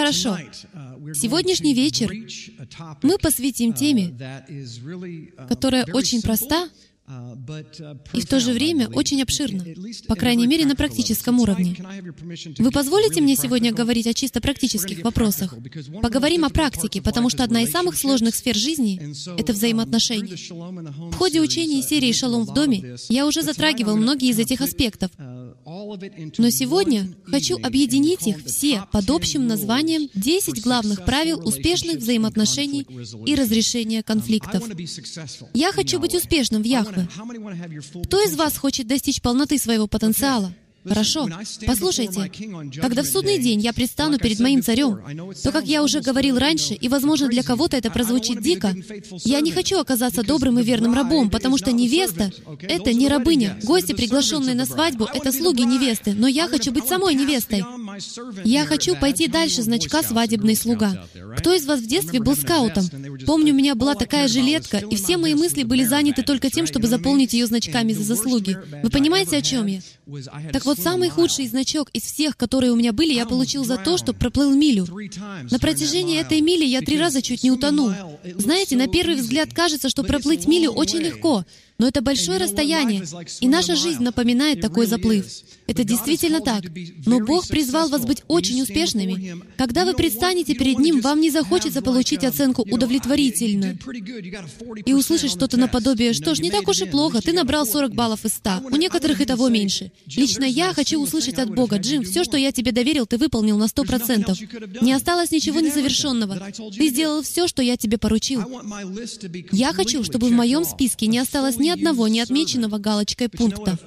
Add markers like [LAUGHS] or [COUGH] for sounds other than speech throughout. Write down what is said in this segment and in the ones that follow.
Хорошо. Сегодняшний вечер мы посвятим теме, которая очень проста, и в то же время очень обширно, по крайней мере, на практическом уровне. Вы позволите мне сегодня говорить о чисто практических вопросах? Поговорим о практике, потому что одна из самых сложных сфер жизни — это взаимоотношения. В ходе учения серии «Шалом в доме» я уже затрагивал многие из этих аспектов, но сегодня хочу объединить их все под общим названием «10 главных правил успешных взаимоотношений и разрешения конфликтов». Я хочу быть успешным в Яхве. Кто из вас хочет достичь полноты своего потенциала? Хорошо. Послушайте, когда в судный день я предстану перед моим царем, то, как я уже говорил раньше, и, возможно, для кого-то это прозвучит дико, я не хочу оказаться добрым и верным рабом, потому что невеста — это не рабыня. Гости, приглашенные на свадьбу, — это слуги невесты, но я хочу быть самой невестой. Я хочу пойти дальше значка «свадебный слуга». Кто из вас в детстве был скаутом? Помню, у меня была такая жилетка, и все мои мысли были заняты только тем, чтобы заполнить ее значками за заслуги. Вы понимаете, о чем я? Так вот, самый худший значок из всех, которые у меня были, я получил за то, что проплыл милю. На протяжении этой мили я три раза чуть не утонул. Знаете, на первый взгляд кажется, что проплыть милю очень легко, но это большое расстояние, и наша жизнь напоминает такой заплыв. Это действительно так. Но Бог призвал вас быть очень успешными. Когда вы предстанете перед Ним, вам не захочется получить оценку удовлетворительно и услышать что-то наподобие, что ж, не так уж и плохо, ты набрал 40 баллов из 100. У некоторых и того меньше. Лично я хочу услышать от Бога, Джим, все, что я тебе доверил, ты выполнил на 100%. Не осталось ничего незавершенного. Ты сделал все, что я тебе поручил. Я хочу, чтобы в моем списке не осталось ни одного не отмеченного галочкой пункта.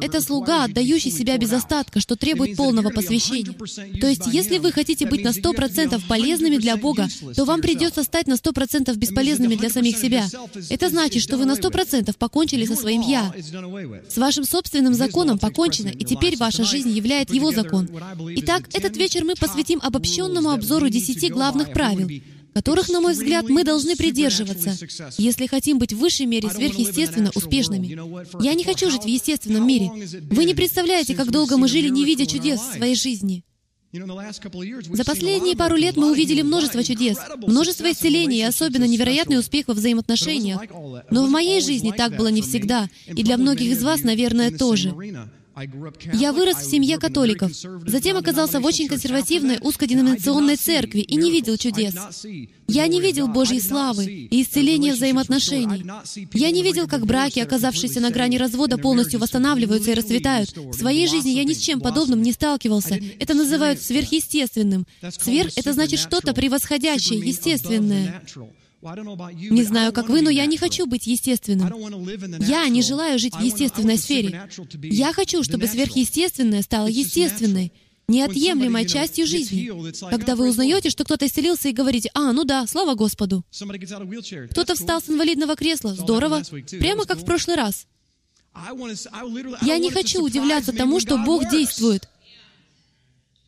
Это слуга, отдающий себя без остатка, что требует полного посвящения. То есть, если вы хотите быть на 100% полезными для Бога, то вам придется стать на 100% бесполезными для самих себя. Это значит, что вы на 100% покончили со своим «я». С вашим собственным законом покончено, и теперь ваша жизнь являет Его закон. Итак, этот вечер мы посвятим обобщенному обзору 10 главных правил, которых, на мой взгляд, мы должны придерживаться, если хотим быть в высшей мере сверхъестественно успешными. Я не хочу жить в естественном мире. Вы не представляете, как долго мы жили, не видя чудес в своей жизни. За последние пару лет мы увидели множество чудес, множество исцелений и особенно невероятный успех во взаимоотношениях. Но в моей жизни так было не всегда, и для многих из вас, наверное, тоже. Я вырос в семье католиков, затем оказался в очень консервативной узкоденоминационной церкви и не видел чудес. Я не видел Божьей славы и исцеления взаимоотношений. Я не видел, как браки, оказавшиеся на грани развода, полностью восстанавливаются и расцветают. В своей жизни я ни с чем подобным не сталкивался. Это называют сверхъестественным. Сверх — это значит что-то превосходящее, естественное. Не знаю, как вы, но я не хочу быть естественным. Я не желаю жить в естественной сфере. Я хочу, чтобы сверхъестественное стало естественной, неотъемлемой частью жизни. Когда вы узнаете, что кто-то исцелился и говорите, «А, ну да, слава Господу». Кто-то встал с инвалидного кресла, здорово, прямо как в прошлый раз. Я не хочу удивляться тому, что Бог действует.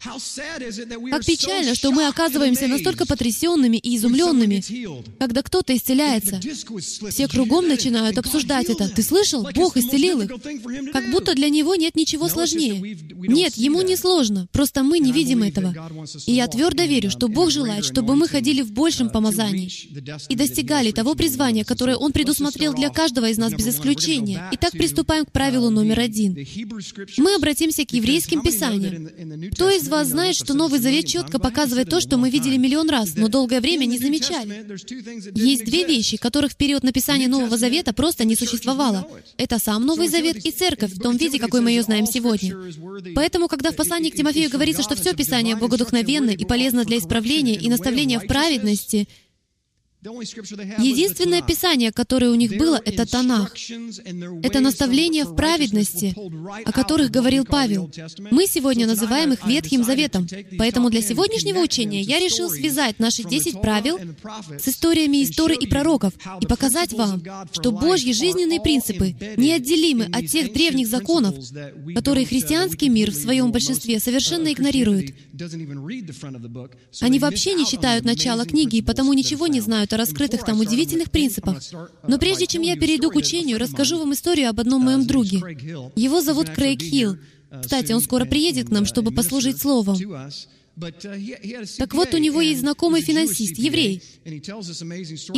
Как печально, что мы оказываемся настолько потрясенными и изумленными, когда кто-то исцеляется. Все кругом начинают обсуждать это. Ты слышал? Бог исцелил их. Как будто для Него нет ничего сложнее. Нет, Ему не сложно. Просто мы не видим этого. И я твердо верю, что Бог желает, чтобы мы ходили в большем помазании и достигали того призвания, которое Он предусмотрел для каждого из нас без исключения. Итак, приступаем к правилу номер один. Мы обратимся к еврейским писаниям. Кто из вас знает, что Новый Завет четко показывает то, что мы видели миллион раз, но долгое время не замечали. Есть две вещи, которых в период написания Нового Завета просто не существовало. Это сам Новый Завет и Церковь в том виде, какой мы ее знаем сегодня. Поэтому, когда в послании к Тимофею говорится, что все Писание богодухновенно и полезно для исправления и наставления в праведности, Единственное писание, которое у них было, это Танах. Это наставления в праведности, о которых говорил Павел. Мы сегодня называем их Ветхим Заветом. Поэтому для сегодняшнего учения я решил связать наши 10 правил с историями истории и пророков и показать вам, что Божьи жизненные принципы неотделимы от тех древних законов, которые христианский мир в своем большинстве совершенно игнорирует. Они вообще не читают начало книги и потому ничего не знают о раскрытых там удивительных принципах. Но прежде чем я перейду к учению, расскажу вам историю об одном моем друге. Его зовут Крейг Хилл. Кстати, он скоро приедет к нам, чтобы послужить словом. Так вот, у него есть знакомый финансист, еврей. И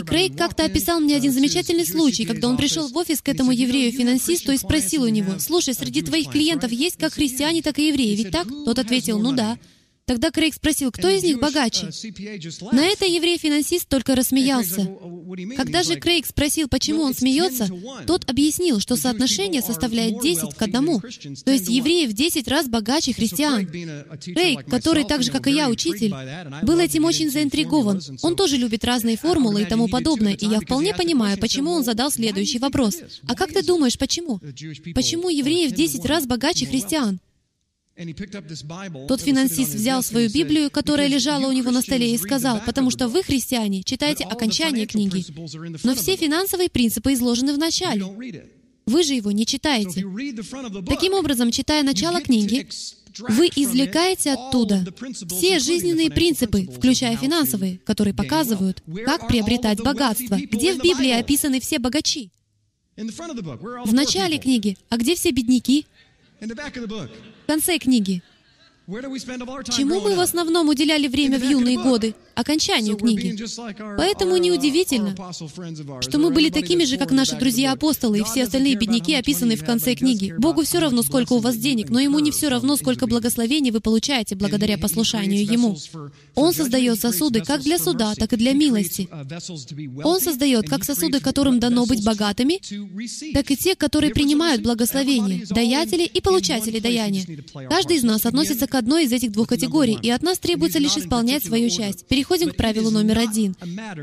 Крейг как-то описал мне один замечательный случай, когда он пришел в офис к этому еврею-финансисту и спросил у него, «Слушай, среди твоих клиентов есть как христиане, так и евреи, ведь так?» Тот ответил, «Ну да». Тогда Крейг спросил, кто из них богаче? На это еврей-финансист только рассмеялся. Когда же Крейг спросил, почему он смеется, тот объяснил, что соотношение составляет 10 к одному. То есть евреи в 10 раз богаче христиан. Крейг, который так же, как и я, учитель, был этим очень заинтригован. Он тоже любит разные формулы и тому подобное, и я вполне понимаю, почему он задал следующий вопрос. А как ты думаешь, почему? Почему евреи в 10 раз богаче христиан? Тот финансист взял свою Библию, которая лежала у него на столе, и сказал, «Потому что вы, христиане, читаете окончание книги, но все финансовые принципы изложены в начале. Вы же его не читаете. Таким образом, читая начало книги, вы извлекаете оттуда все жизненные принципы, включая финансовые, которые показывают, как приобретать богатство. Где в Библии описаны все богачи? В начале книги. А где все бедняки? В конце книги. Чему мы в основном уделяли время в юные годы? Окончанию книги. Поэтому неудивительно, что мы были такими же, как наши друзья-апостолы и все остальные бедняки, описанные в конце книги. Богу все равно, сколько у вас денег, но Ему не все равно, сколько благословений вы получаете благодаря послушанию Ему. Он создает сосуды как для суда, так и для милости. Он создает как сосуды, которым дано быть богатыми, так и те, которые принимают благословение, даятели и получатели даяния. Каждый из нас относится к одной из этих двух категорий, и от нас требуется лишь исполнять свою часть. Переходим к правилу номер один.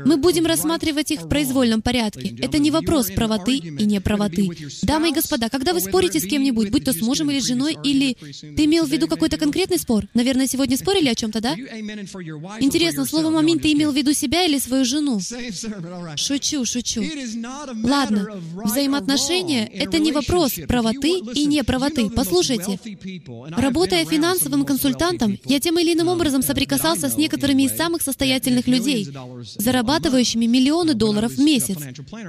Мы будем рассматривать их в произвольном порядке. Это не вопрос правоты и неправоты. Дамы и господа, когда вы спорите с кем-нибудь, будь то с мужем или с женой, или... Ты имел в виду какой-то конкретный спор? Наверное, сегодня спорили о чем-то, да? Интересно, словом «аминь» ты имел в виду себя или свою жену? Шучу, шучу. Ладно, взаимоотношения — это не вопрос правоты и неправоты. Послушайте, работая финансовым консультантом, я тем или иным образом соприкасался с некоторыми из самых состоятельных людей, зарабатывающими миллионы долларов в месяц.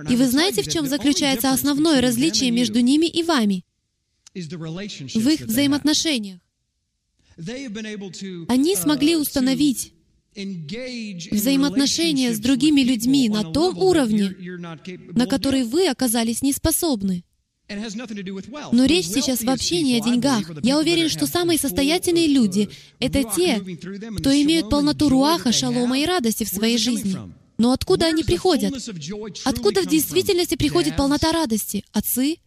И вы знаете, в чем заключается основное различие между ними и вами? В их взаимоотношениях. Они смогли установить взаимоотношения с другими людьми на том уровне, на который вы оказались неспособны. Но речь сейчас вообще не о деньгах. Я уверен, что самые состоятельные люди — это те, кто имеют полноту руаха, шалома и радости в своей жизни. Но откуда они приходят? Откуда в действительности приходит полнота радости? Отцы?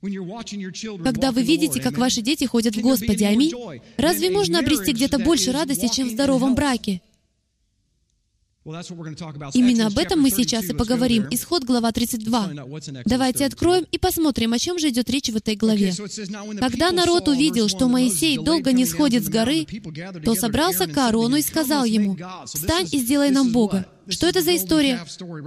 Когда вы видите, как ваши дети ходят в Господе, аминь, разве можно обрести где-то больше радости, чем в здоровом браке? Именно об этом мы сейчас и поговорим. Исход, глава 32. Давайте откроем и посмотрим, о чем же идет речь в этой главе. Когда народ увидел, что Моисей долго не сходит с горы, то собрался к Аарону и сказал ему, «Встань и сделай нам Бога, что это за история?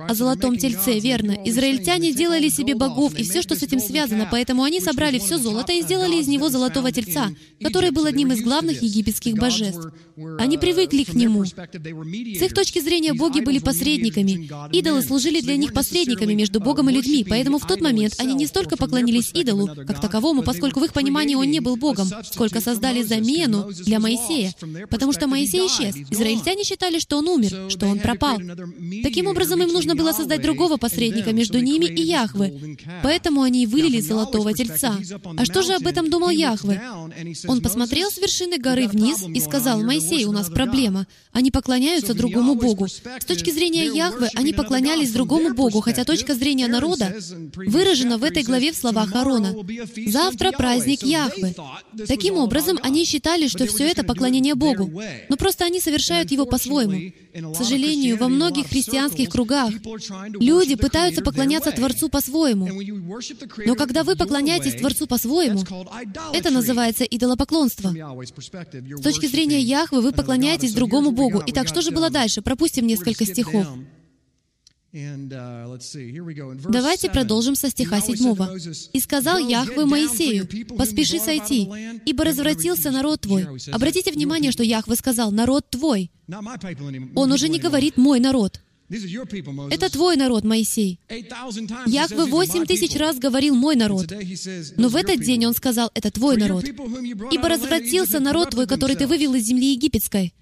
О золотом тельце, верно. Израильтяне делали себе богов и все, что с этим связано, поэтому они собрали все золото и сделали из него золотого тельца, который был одним из главных египетских божеств. Они привыкли к нему. С их точки зрения, боги были посредниками. Идолы служили для них посредниками между Богом и людьми, поэтому в тот момент они не столько поклонились идолу, как таковому, поскольку в их понимании он не был Богом, сколько создали замену для Моисея, потому что Моисей исчез. Израильтяне считали, что он умер, что он пропал. Таким образом, им нужно было создать другого посредника между ними и Яхве. Поэтому они и вылили золотого тельца. А что же об этом думал Яхве? Он посмотрел с вершины горы вниз и сказал, «Моисей, у нас проблема. Они поклоняются другому Богу». С точки зрения Яхве, они поклонялись другому Богу, хотя точка зрения народа выражена в этой главе в словах Аарона. «Завтра праздник Яхве». Таким образом, они считали, что все это поклонение Богу. Но просто они совершают его по-своему. К сожалению, во многих христианских кругах люди пытаются поклоняться Творцу по-своему. Но когда вы поклоняетесь Творцу по-своему, это называется идолопоклонство. С точки зрения Яхвы вы поклоняетесь другому Богу. Итак, что же было дальше? Пропустим несколько стихов. Давайте продолжим со стиха 7. «И сказал Яхве Моисею, поспеши сойти, ибо развратился народ твой». Обратите внимание, что Яхве сказал «народ твой». Он уже не говорит «мой народ». Это твой народ, Моисей. Яхве восемь тысяч раз говорил «мой народ». Но в этот день он сказал «это твой народ». «Ибо развратился народ твой, который ты вывел из земли египетской».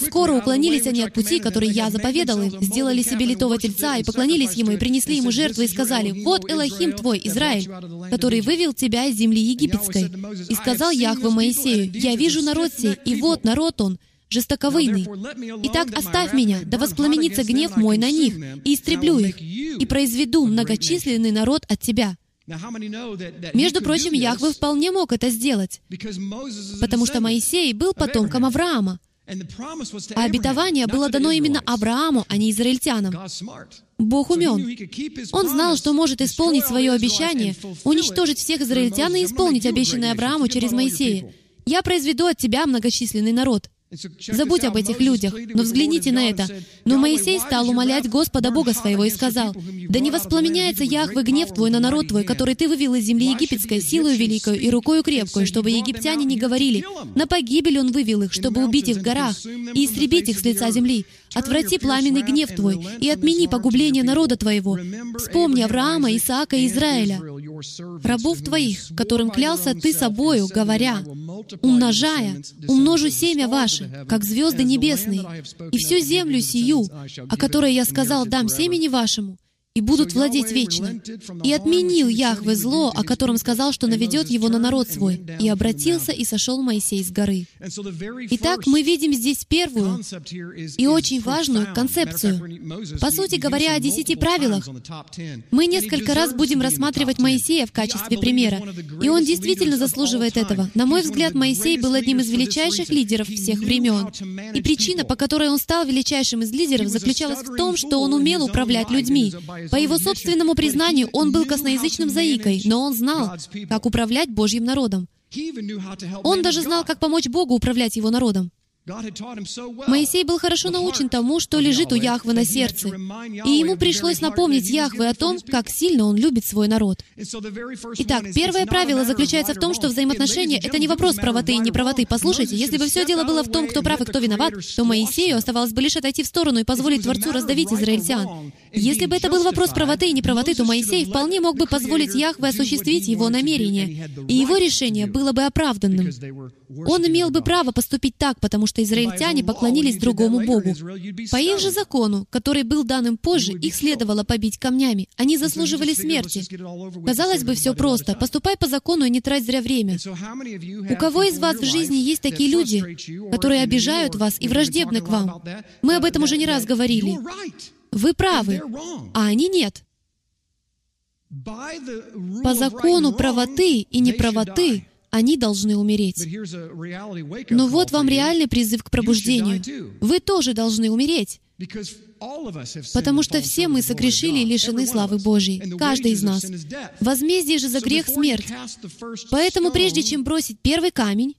Скоро уклонились они от пути, который я заповедал им, сделали себе литого тельца и поклонились ему, и принесли ему жертву, и сказали «Вот Элохим твой, Израиль, который вывел тебя из земли египетской». И сказал Яхве Моисею «Я вижу народ сей, и вот народ он, жестоковыйный. Итак, оставь меня, да воспламенится гнев мой на них, и истреблю их, и произведу многочисленный народ от тебя». Между прочим, Яхве вполне мог это сделать, потому что Моисей был потомком Авраама, а обетование было дано именно Аврааму, а не израильтянам. Бог умен. Он знал, что может исполнить свое обещание, уничтожить всех израильтян и исполнить обещанное Аврааму через Моисея. «Я произведу от тебя многочисленный народ». Забудь об этих людях, но взгляните на это. Но Моисей стал умолять Господа Бога своего и сказал, «Да не воспламеняется Яхве гнев твой на народ твой, который ты вывел из земли египетской силою великою и рукою крепкою, чтобы египтяне не говорили, на погибель он вывел их, чтобы убить их в горах и истребить их с лица земли. Отврати пламенный гнев твой и отмени погубление народа твоего. Вспомни Авраама, Исаака и Израиля, рабов твоих, которым клялся ты собою, говоря, умножая, умножу семя ваше, как звезды небесные, и всю землю сию, о которой я сказал, дам семени вашему, и будут владеть вечно. И отменил Яхве зло, о котором сказал, что наведет его на народ свой, и обратился и сошел Моисей с горы. Итак, мы видим здесь первую и очень важную концепцию. По сути говоря, о десяти правилах. Мы несколько раз будем рассматривать Моисея в качестве примера, и он действительно заслуживает этого. На мой взгляд, Моисей был одним из величайших лидеров всех времен. И причина, по которой он стал величайшим из лидеров, заключалась в том, что он умел управлять людьми, по его собственному признанию, он был косноязычным заикой, но он знал, как управлять Божьим народом. Он даже знал, как помочь Богу управлять его народом. Моисей был хорошо научен тому, что лежит у Яхвы на сердце, и ему пришлось напомнить Яхве о том, как сильно он любит свой народ. Итак, первое правило заключается в том, что взаимоотношения — это не вопрос правоты и неправоты. Послушайте, если бы все дело было в том, кто прав и кто виноват, то Моисею оставалось бы лишь отойти в сторону и позволить Творцу раздавить израильтян. Если бы это был вопрос правоты и неправоты, то Моисей вполне мог бы позволить Яхве осуществить его намерение, и его решение было бы оправданным. Он имел бы право поступить так, потому что израильтяне поклонились другому Богу. По их же закону, который был дан им позже, их следовало побить камнями. Они заслуживали смерти. Казалось бы, все просто. Поступай по закону и не трать зря время. У кого из вас в жизни есть такие люди, которые обижают вас и враждебны к вам? Мы об этом уже не раз говорили. Вы правы, а они нет. По закону правоты и неправоты они должны умереть. Но вот вам реальный призыв к пробуждению. Вы тоже должны умереть. Потому что все мы согрешили и лишены славы Божьей. Каждый из нас. Возмездие же за грех — смерть. Поэтому прежде чем бросить первый камень,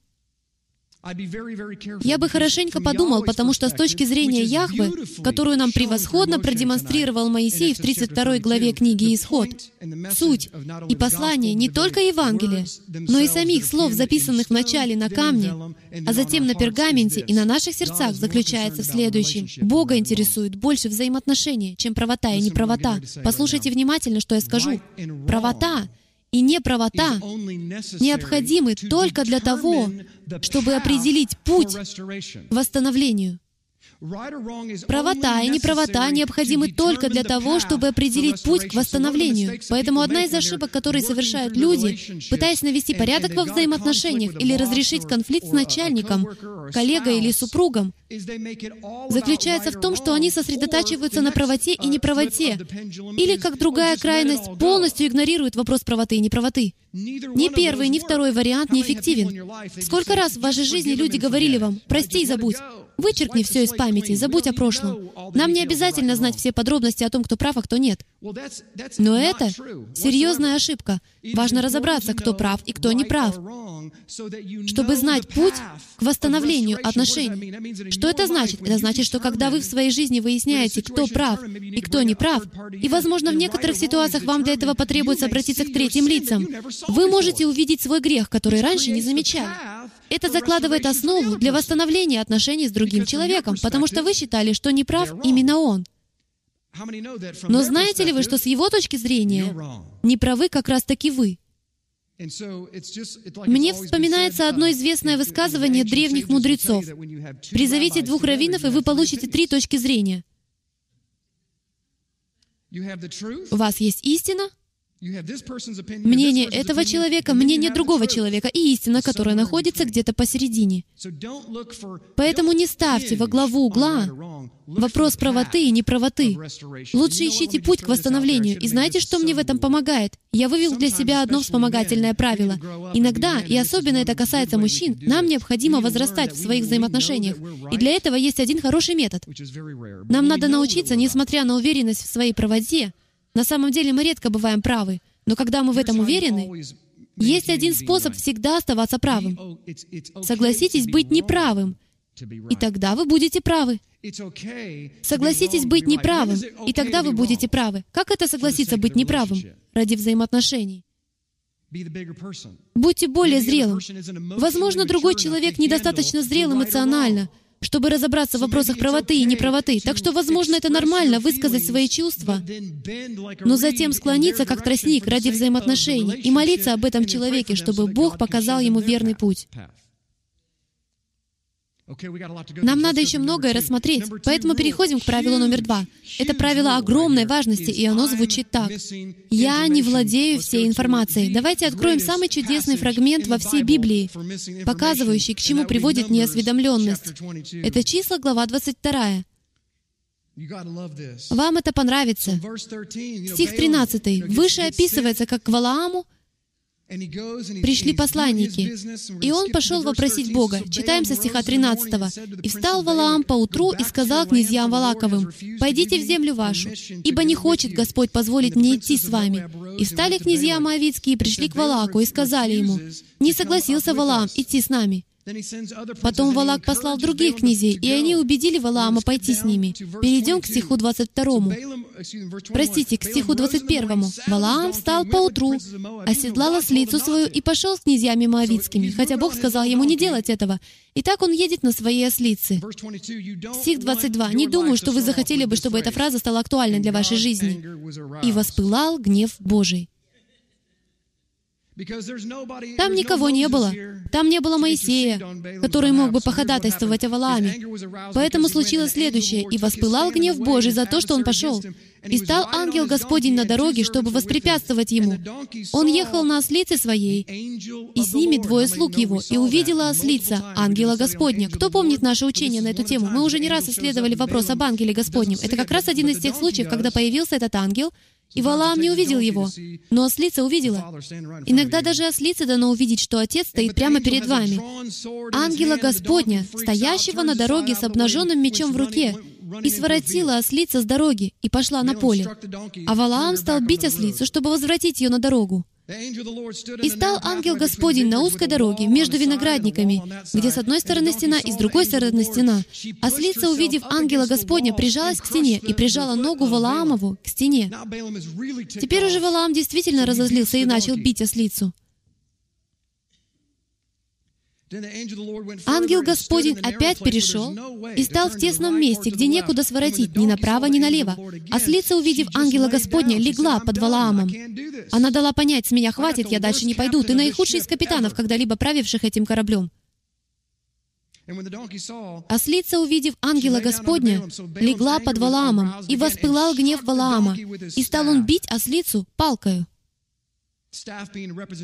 я бы хорошенько подумал, потому что с точки зрения Яхвы, которую нам превосходно продемонстрировал Моисей в 32 главе книги «Исход», суть и послание не только Евангелия, но и самих слов, записанных в начале на камне, а затем на пергаменте и на наших сердцах, заключается в следующем. Бога интересует больше взаимоотношения, чем правота и неправота. Послушайте внимательно, что я скажу. Правота и неправота необходимы только для того, чтобы определить путь к восстановлению. Правота и неправота необходимы только для того, чтобы определить путь к восстановлению. Поэтому одна из ошибок, которые совершают люди, пытаясь навести порядок во взаимоотношениях или разрешить конфликт с начальником, коллегой или супругом, заключается в том, что они сосредотачиваются на правоте и неправоте, или, как другая крайность, полностью игнорируют вопрос правоты и неправоты. Ни первый, ни второй вариант неэффективен. Сколько раз в вашей жизни люди говорили вам «прости и забудь», Вычеркни все из памяти, забудь о прошлом. Нам не обязательно знать все подробности о том, кто прав, а кто нет. Но это серьезная ошибка. Важно разобраться, кто прав и кто не прав, чтобы знать путь к восстановлению отношений. Что это значит? Это значит, что когда вы в своей жизни выясняете, кто прав и кто не прав, и, возможно, в некоторых ситуациях вам для этого потребуется обратиться к третьим лицам, вы можете увидеть свой грех, который раньше не замечали. Это закладывает основу для восстановления отношений с другим человеком, потому что вы считали, что не прав именно он. Но знаете ли вы, что с его точки зрения неправы как раз-таки вы? Мне вспоминается одно известное высказывание древних мудрецов. «Призовите двух раввинов, и вы получите три точки зрения». У вас есть истина, мнение этого человека, мнение другого человека и истина, которая находится где-то посередине. Поэтому не ставьте во главу угла вопрос правоты и неправоты. Лучше ищите путь к восстановлению. И знаете, что мне в этом помогает? Я вывел для себя одно вспомогательное правило. Иногда, и особенно это касается мужчин, нам необходимо возрастать в своих взаимоотношениях. И для этого есть один хороший метод. Нам надо научиться, несмотря на уверенность в своей правоте, на самом деле мы редко бываем правы, но когда мы в этом уверены, есть один способ всегда оставаться правым. Согласитесь быть неправым, и тогда вы будете правы. Согласитесь быть неправым, и тогда вы будете правы. Как это согласиться быть неправым ради взаимоотношений? Будьте более зрелым. Возможно, другой человек недостаточно зрел эмоционально, чтобы разобраться в вопросах правоты и неправоты. Так что, возможно, это нормально высказать свои чувства, но затем склониться как тростник ради взаимоотношений и молиться об этом человеке, чтобы Бог показал ему верный путь. Нам надо еще многое рассмотреть, поэтому переходим к правилу номер два. Это правило огромной важности, и оно звучит так. «Я не владею всей информацией». Давайте откроем самый чудесный фрагмент во всей Библии, показывающий, к чему приводит неосведомленность. Это числа, глава 22. Вам это понравится. Стих 13. Выше описывается, как к Валааму пришли посланники, и он пошел вопросить Бога. Читаем со стиха 13. «И встал Валаам поутру и сказал князьям Валаковым, «Пойдите в землю вашу, ибо не хочет Господь позволить мне идти с вами». И встали князья Моавицкие и пришли к Валаку и сказали ему, «Не согласился Валаам идти с нами». Потом Валак послал других князей, и они убедили Валаама пойти с ними. Перейдем к стиху 22. Простите, к стиху 21. Валаам встал поутру, оседлал ослицу свою и пошел с князьями Моавицкими, хотя Бог сказал ему не делать этого. И так он едет на своей ослице. Стих 22. «Не думаю, что вы захотели бы, чтобы эта фраза стала актуальной для вашей жизни. И воспылал гнев Божий». Там никого не было. Там не было Моисея, который мог бы походатайствовать о Валааме. Поэтому случилось следующее. «И воспылал гнев Божий за то, что он пошел. И стал ангел Господень на дороге, чтобы воспрепятствовать ему. Он ехал на ослице своей, и с ними двое слуг его, и увидела ослица, ангела Господня. Кто помнит наше учение на эту тему? Мы уже не раз исследовали вопрос об ангеле Господнем. Это как раз один из тех случаев, когда появился этот ангел, и Валаам не увидел его, но ослица увидела. Иногда даже ослице дано увидеть, что Отец стоит прямо перед вами. Ангела Господня, стоящего на дороге с обнаженным мечом в руке, и своротила ослица с дороги и пошла на поле. А Валаам стал бить ослицу, чтобы возвратить ее на дорогу. И стал ангел Господень на узкой дороге между виноградниками, где с одной стороны стена и с другой стороны стена. Ослица, увидев ангела Господня, прижалась к стене и прижала ногу Валаамову к стене. Теперь уже Валаам действительно разозлился и начал бить ослицу. Ангел Господень опять перешел и стал в тесном месте, где некуда своротить ни направо, ни налево. Ослица, увидев ангела Господня, легла под Валаамом. Она дала понять, с меня хватит, я дальше не пойду. Ты наихудший из капитанов, когда-либо правивших этим кораблем. Ослица, увидев ангела Господня, легла под Валаамом, и воспылал гнев Валаама, и стал он бить ослицу палкою.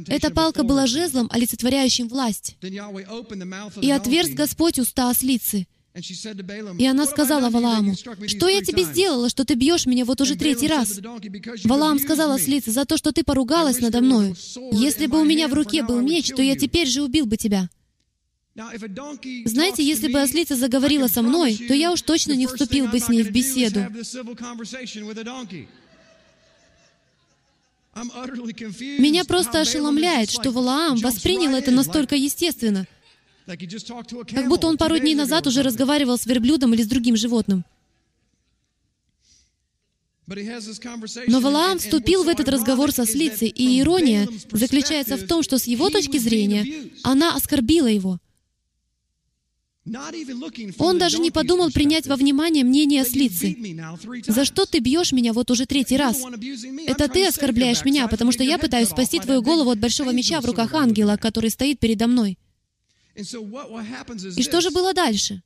Эта палка была жезлом, олицетворяющим власть. И отверз Господь уста ослицы. И она сказала Валааму, «Что я тебе сделала, что ты бьешь меня вот уже третий раз?» Валаам сказал ослице, «За то, что ты поругалась надо мною. Если бы у меня в руке был меч, то я теперь же убил бы тебя». Знаете, если бы ослица заговорила со мной, то я уж точно не вступил бы с ней в беседу. Меня просто ошеломляет, что Валаам воспринял это настолько естественно, как будто он пару дней назад уже разговаривал с верблюдом или с другим животным. Но Валаам вступил в этот разговор со слицей, и ирония заключается в том, что с его точки зрения она оскорбила его. Он даже не подумал принять во внимание мнение ослицы. «За что ты бьешь меня вот уже третий раз? Это ты оскорбляешь меня, потому что я пытаюсь спасти твою голову от большого меча в руках ангела, который стоит передо мной». И что же было дальше?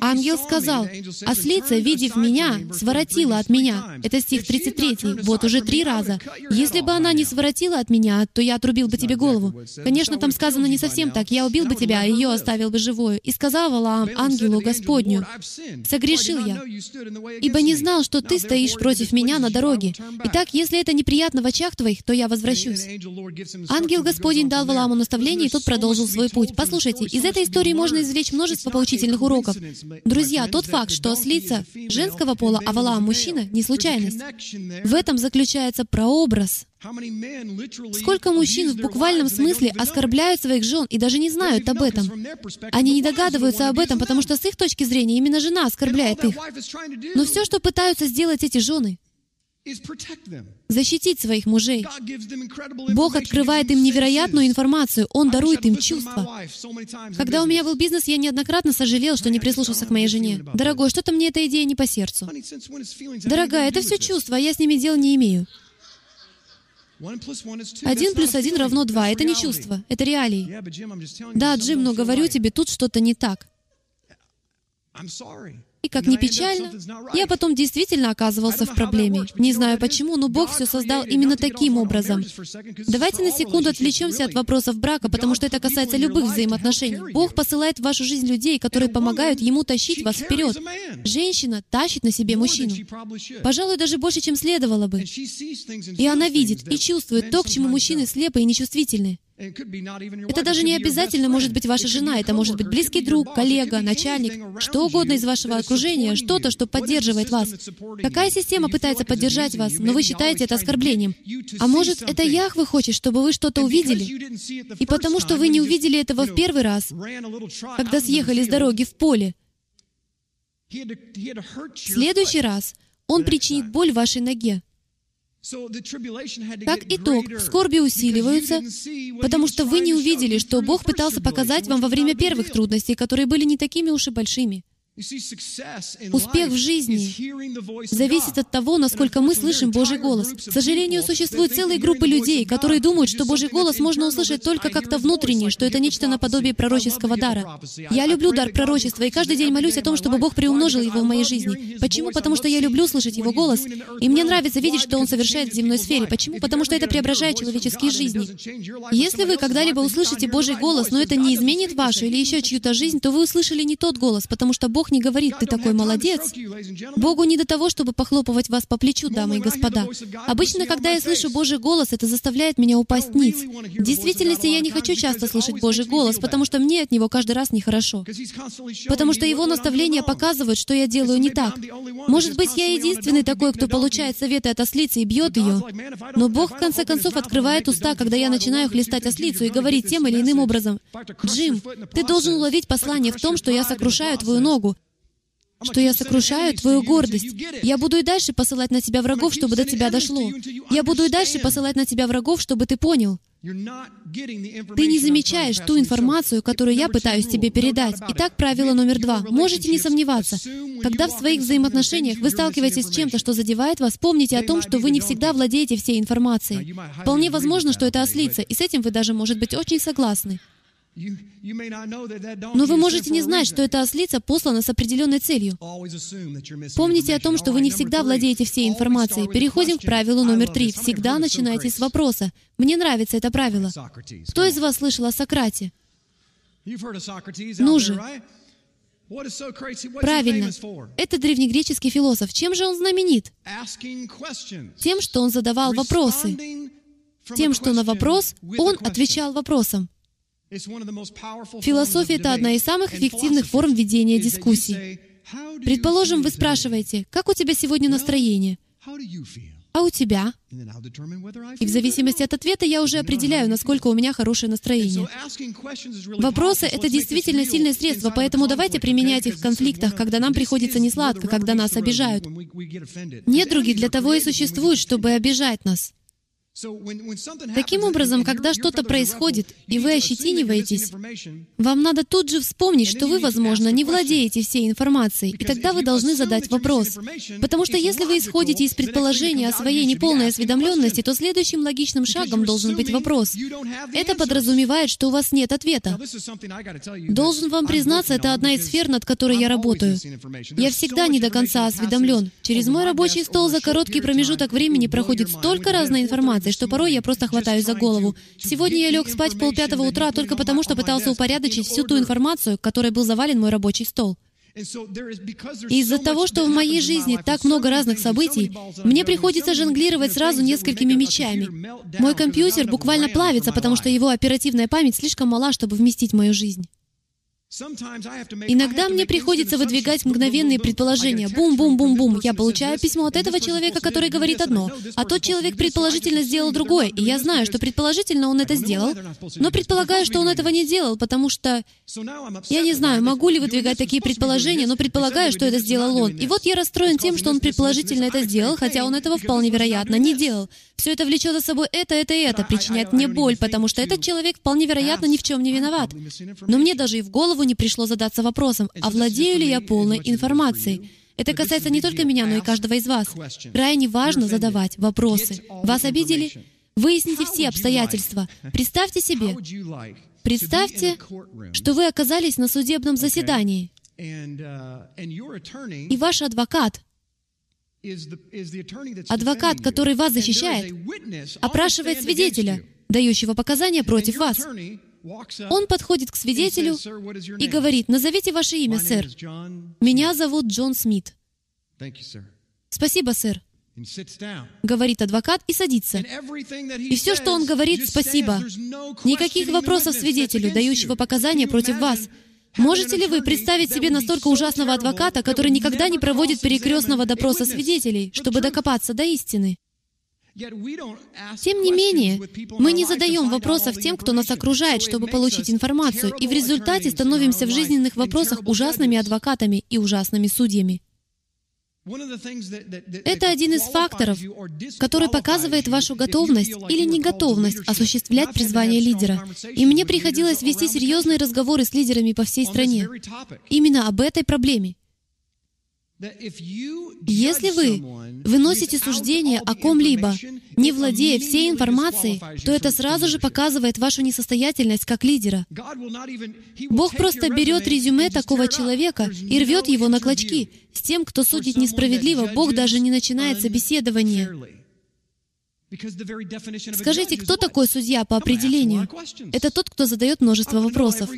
Ангел сказал, «Ослица, видев меня, своротила от меня». Это стих 33, вот уже три раза. «Если бы она не своротила от меня, то я отрубил бы тебе голову». Конечно, там сказано не совсем так. «Я убил бы тебя, а ее оставил бы живую». И сказал Валаам ангелу Господню, «Согрешил я, ибо не знал, что ты стоишь против меня на дороге. Итак, если это неприятно в очах твоих, то я возвращусь». Ангел Господень дал Валааму наставление, и тот продолжил свой путь. Послушайте, из этой истории можно извлечь множество поучительных поучительных уроков. Друзья, тот факт, что ослица женского пола, а вала мужчина, не случайность. В этом заключается прообраз. Сколько мужчин в буквальном смысле оскорбляют своих жен и даже не знают об этом. Они не догадываются об этом, потому что с их точки зрения именно жена оскорбляет их. Но все, что пытаются сделать эти жены, защитить своих мужей. Бог открывает им невероятную информацию, Он дарует им чувства. Когда у меня был бизнес, я неоднократно сожалел, что не прислушался к моей жене. «Дорогой, что-то мне эта идея не по сердцу». «Дорогая, это все чувства, а я с ними дел не имею». Один плюс один равно два. Это не чувство, это реалии. Да, Джим, но говорю тебе, тут что-то не так. И как ни печально, я потом действительно оказывался в проблеме. Не знаю почему, но Бог все создал именно таким образом. Давайте на секунду отвлечемся от вопросов брака, потому что это касается любых взаимоотношений. Бог посылает в вашу жизнь людей, которые помогают Ему тащить вас вперед. Женщина тащит на себе мужчину. Пожалуй, даже больше, чем следовало бы. И она видит и чувствует то, к чему мужчины слепы и нечувствительны. Это даже не обязательно может быть ваша жена, это может быть близкий друг, коллега, начальник, что угодно из вашего окружения, что-то, что поддерживает вас. Какая система пытается поддержать вас, но вы считаете это оскорблением? А может, это Яхве хочет, чтобы вы что-то увидели? И потому что вы не увидели этого в первый раз, когда съехали с дороги в поле, в следующий раз Он причинит боль вашей ноге. Как итог, скорби усиливаются, потому что вы не увидели, что Бог пытался показать вам во время первых трудностей, которые были не такими уж и большими. Успех в жизни зависит от того, насколько мы слышим Божий голос. К сожалению, существуют целые группы людей, которые думают, что Божий голос можно услышать только как-то внутренне, что это нечто наподобие пророческого дара. Я люблю дар пророчества, и каждый день молюсь о том, чтобы Бог приумножил его в моей жизни. Почему? Потому что я люблю слышать Его голос, и мне нравится видеть, что Он совершает в земной сфере. Почему? Потому что это преображает человеческие жизни. Если вы когда-либо услышите Божий голос, но это не изменит вашу или еще чью-то жизнь, то вы услышали не тот голос, потому что Бог не говорит, ты такой молодец. Богу не до того, чтобы похлопывать вас по плечу, дамы и господа. Обычно, когда я слышу Божий голос, это заставляет меня упасть ниц. В действительности, я не хочу часто слышать Божий голос, потому что мне от него каждый раз нехорошо. Потому что его наставления показывают, что я делаю не так. Может быть, я единственный такой, кто получает советы от ослицы и бьет ее. Но Бог, в конце концов, открывает уста, когда я начинаю хлестать ослицу и говорить тем или иным образом, «Джим, ты должен уловить послание в том, что я сокрушаю твою ногу, что я сокрушаю твою гордость. Я буду и дальше посылать на тебя врагов, чтобы до тебя дошло. Я буду и дальше посылать на тебя врагов, чтобы ты понял. Ты не замечаешь ту информацию, которую я пытаюсь тебе передать. Итак, правило номер два. Можете не сомневаться. Когда в своих взаимоотношениях вы сталкиваетесь с чем-то, что задевает вас, помните о том, что вы не всегда владеете всей информацией. Вполне возможно, что это ослица, и с этим вы даже, может быть, очень согласны. Но вы можете не знать, что эта ослица послана с определенной целью. Помните о том, что вы не всегда владеете всей информацией. Переходим к правилу номер три. Всегда начинайте с вопроса. Мне нравится это правило. Кто из вас слышал о Сократе? Ну же. Правильно. Это древнегреческий философ. Чем же он знаменит? Тем, что он задавал вопросы. Тем, что на вопрос он отвечал вопросом. Философия — это одна из самых эффективных форм ведения дискуссий. Предположим, вы спрашиваете, как у тебя сегодня настроение? А у тебя? И в зависимости от ответа я уже определяю, насколько у меня хорошее настроение. Вопросы — это действительно сильное средство, поэтому давайте применять их в конфликтах, когда нам приходится несладко, когда нас обижают. Недруги для того и существуют, чтобы обижать нас. Таким образом, когда что-то происходит, и вы ощетиниваетесь, вам надо тут же вспомнить, что вы, возможно, не владеете всей информацией, и тогда вы должны задать вопрос. Потому что если вы исходите из предположения о своей неполной осведомленности, то следующим логичным шагом должен быть вопрос. Это подразумевает, что у вас нет ответа. Должен вам признаться, это одна из сфер, над которой я работаю. Я всегда не до конца осведомлен. Через мой рабочий стол за короткий промежуток времени проходит столько разной информации, информации, что порой я просто хватаюсь за голову. Сегодня я лег спать полпятого утра только потому, что пытался упорядочить всю ту информацию, которой был завален мой рабочий стол. Из-за того, что в моей жизни так много разных событий, мне приходится жонглировать сразу несколькими мечами. Мой компьютер буквально плавится, потому что его оперативная память слишком мала, чтобы вместить мою жизнь. Иногда мне приходится выдвигать мгновенные предположения. Бум-бум-бум-бум. Я получаю письмо от этого человека, который говорит одно, а тот человек предположительно сделал другое, и я знаю, что предположительно он это сделал, но предполагаю, что он этого не делал, потому что... Я не знаю, могу ли выдвигать такие предположения, но предполагаю, что это сделал он. И вот я расстроен тем, что он предположительно это сделал, хотя он этого вполне вероятно не делал. Все это влечет за собой это, это и это, причиняет мне боль, потому что этот человек вполне вероятно ни в чем не виноват. Но мне даже и в голову не пришло задаться вопросом, а владею ли я полной информацией? Это касается не только меня, но и каждого из вас. Крайне важно задавать вопросы. Вас обидели? Выясните все обстоятельства. [LAUGHS] Представьте себе, представьте, что вы оказались на судебном заседании, и ваш адвокат Адвокат, который вас защищает, опрашивает свидетеля, дающего показания против вас. Он подходит к свидетелю и говорит, «Назовите ваше имя, сэр. Меня зовут Джон Смит». «Спасибо, сэр», — говорит адвокат и садится. И все, что он говорит, «спасибо». Никаких вопросов свидетелю, дающего показания против вас. Можете ли вы представить себе настолько ужасного адвоката, который никогда не проводит перекрестного допроса свидетелей, чтобы докопаться до истины? Тем не менее, мы не задаем вопросов тем, кто нас окружает, чтобы получить информацию, и в результате становимся в жизненных вопросах ужасными адвокатами и ужасными судьями. Это один из факторов, который показывает вашу готовность или неготовность осуществлять призвание лидера. И мне приходилось вести серьезные разговоры с лидерами по всей стране именно об этой проблеме. Если вы выносите суждение о ком-либо, не владея всей информацией, то это сразу же показывает вашу несостоятельность как лидера. Бог просто берет резюме такого человека и рвет его на клочки. С тем, кто судит несправедливо, Бог даже не начинает собеседование. Скажите, кто такой судья по определению? Это тот, кто задает множество вопросов.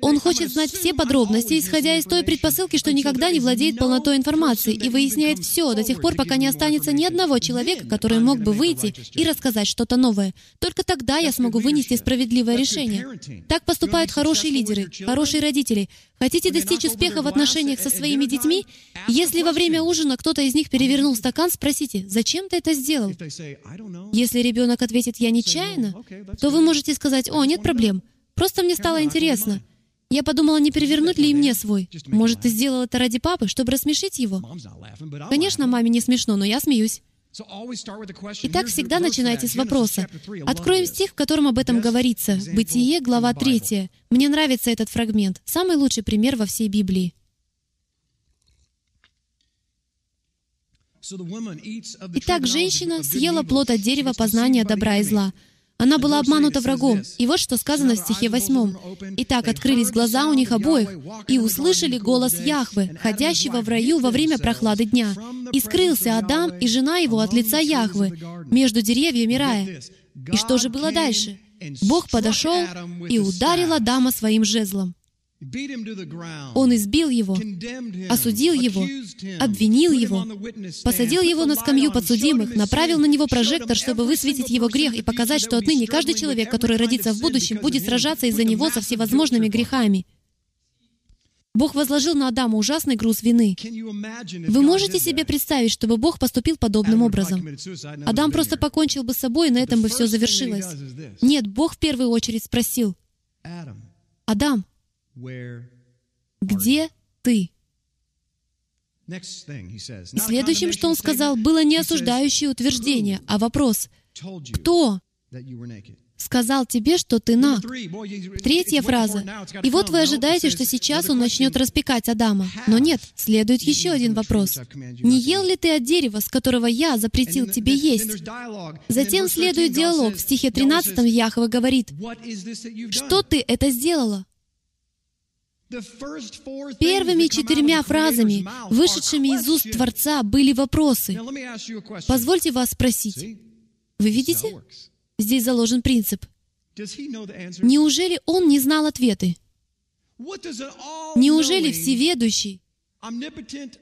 Он хочет знать все подробности, исходя из той предпосылки, что никогда не владеет полнотой информации, и выясняет все до тех пор, пока не останется ни одного человека, который мог бы выйти и рассказать что-то новое. Только тогда я смогу вынести справедливое решение. Так поступают хорошие лидеры, хорошие родители. Хотите достичь успеха в отношениях со своими детьми? Если во время ужина кто-то из них перевернул стакан, спросите, зачем ты это сделал? Если ребенок ответит «я нечаянно», то вы можете сказать «О, нет проблем, просто мне стало интересно». Я подумала, не перевернуть ли и мне свой. Может, ты сделал это ради папы, чтобы рассмешить его? Конечно, маме не смешно, но я смеюсь. Итак, всегда начинайте с вопроса. Откроем стих, в котором об этом говорится. Бытие, глава 3. Мне нравится этот фрагмент. Самый лучший пример во всей Библии. Итак, женщина съела плод от дерева познания добра и зла. Она была обманута врагом. И вот что сказано в стихе 8. «Итак, открылись глаза у них обоих, и услышали голос Яхвы, ходящего в раю во время прохлады дня. И скрылся Адам и жена его от лица Яхвы между деревьями рая». И что же было дальше? Бог подошел и ударил Адама своим жезлом. Он избил его, осудил его, обвинил его, посадил его на скамью подсудимых, направил на него прожектор, чтобы высветить его грех и показать, что отныне каждый человек, который родится в будущем, будет сражаться из-за него со всевозможными грехами. Бог возложил на Адама ужасный груз вины. Вы можете себе представить, чтобы Бог поступил подобным образом? Адам просто покончил бы с собой, и на этом бы все завершилось. Нет, Бог в первую очередь спросил, «Адам, где ты? И следующим, что он сказал, было не осуждающее утверждение, а вопрос. Кто сказал тебе, что ты наг. Третья фраза. И вот вы ожидаете, что сейчас он начнет распекать Адама. Но нет, следует еще один вопрос. Не ел ли ты от дерева, с которого я запретил тебе есть? Затем следует диалог. В стихе 13 Яхва говорит, «Что ты это сделала?» Первыми четырьмя фразами, вышедшими из уст Творца, были вопросы. Позвольте вас спросить. Вы видите? Здесь заложен принцип. Неужели он не знал ответы? Неужели всеведущий,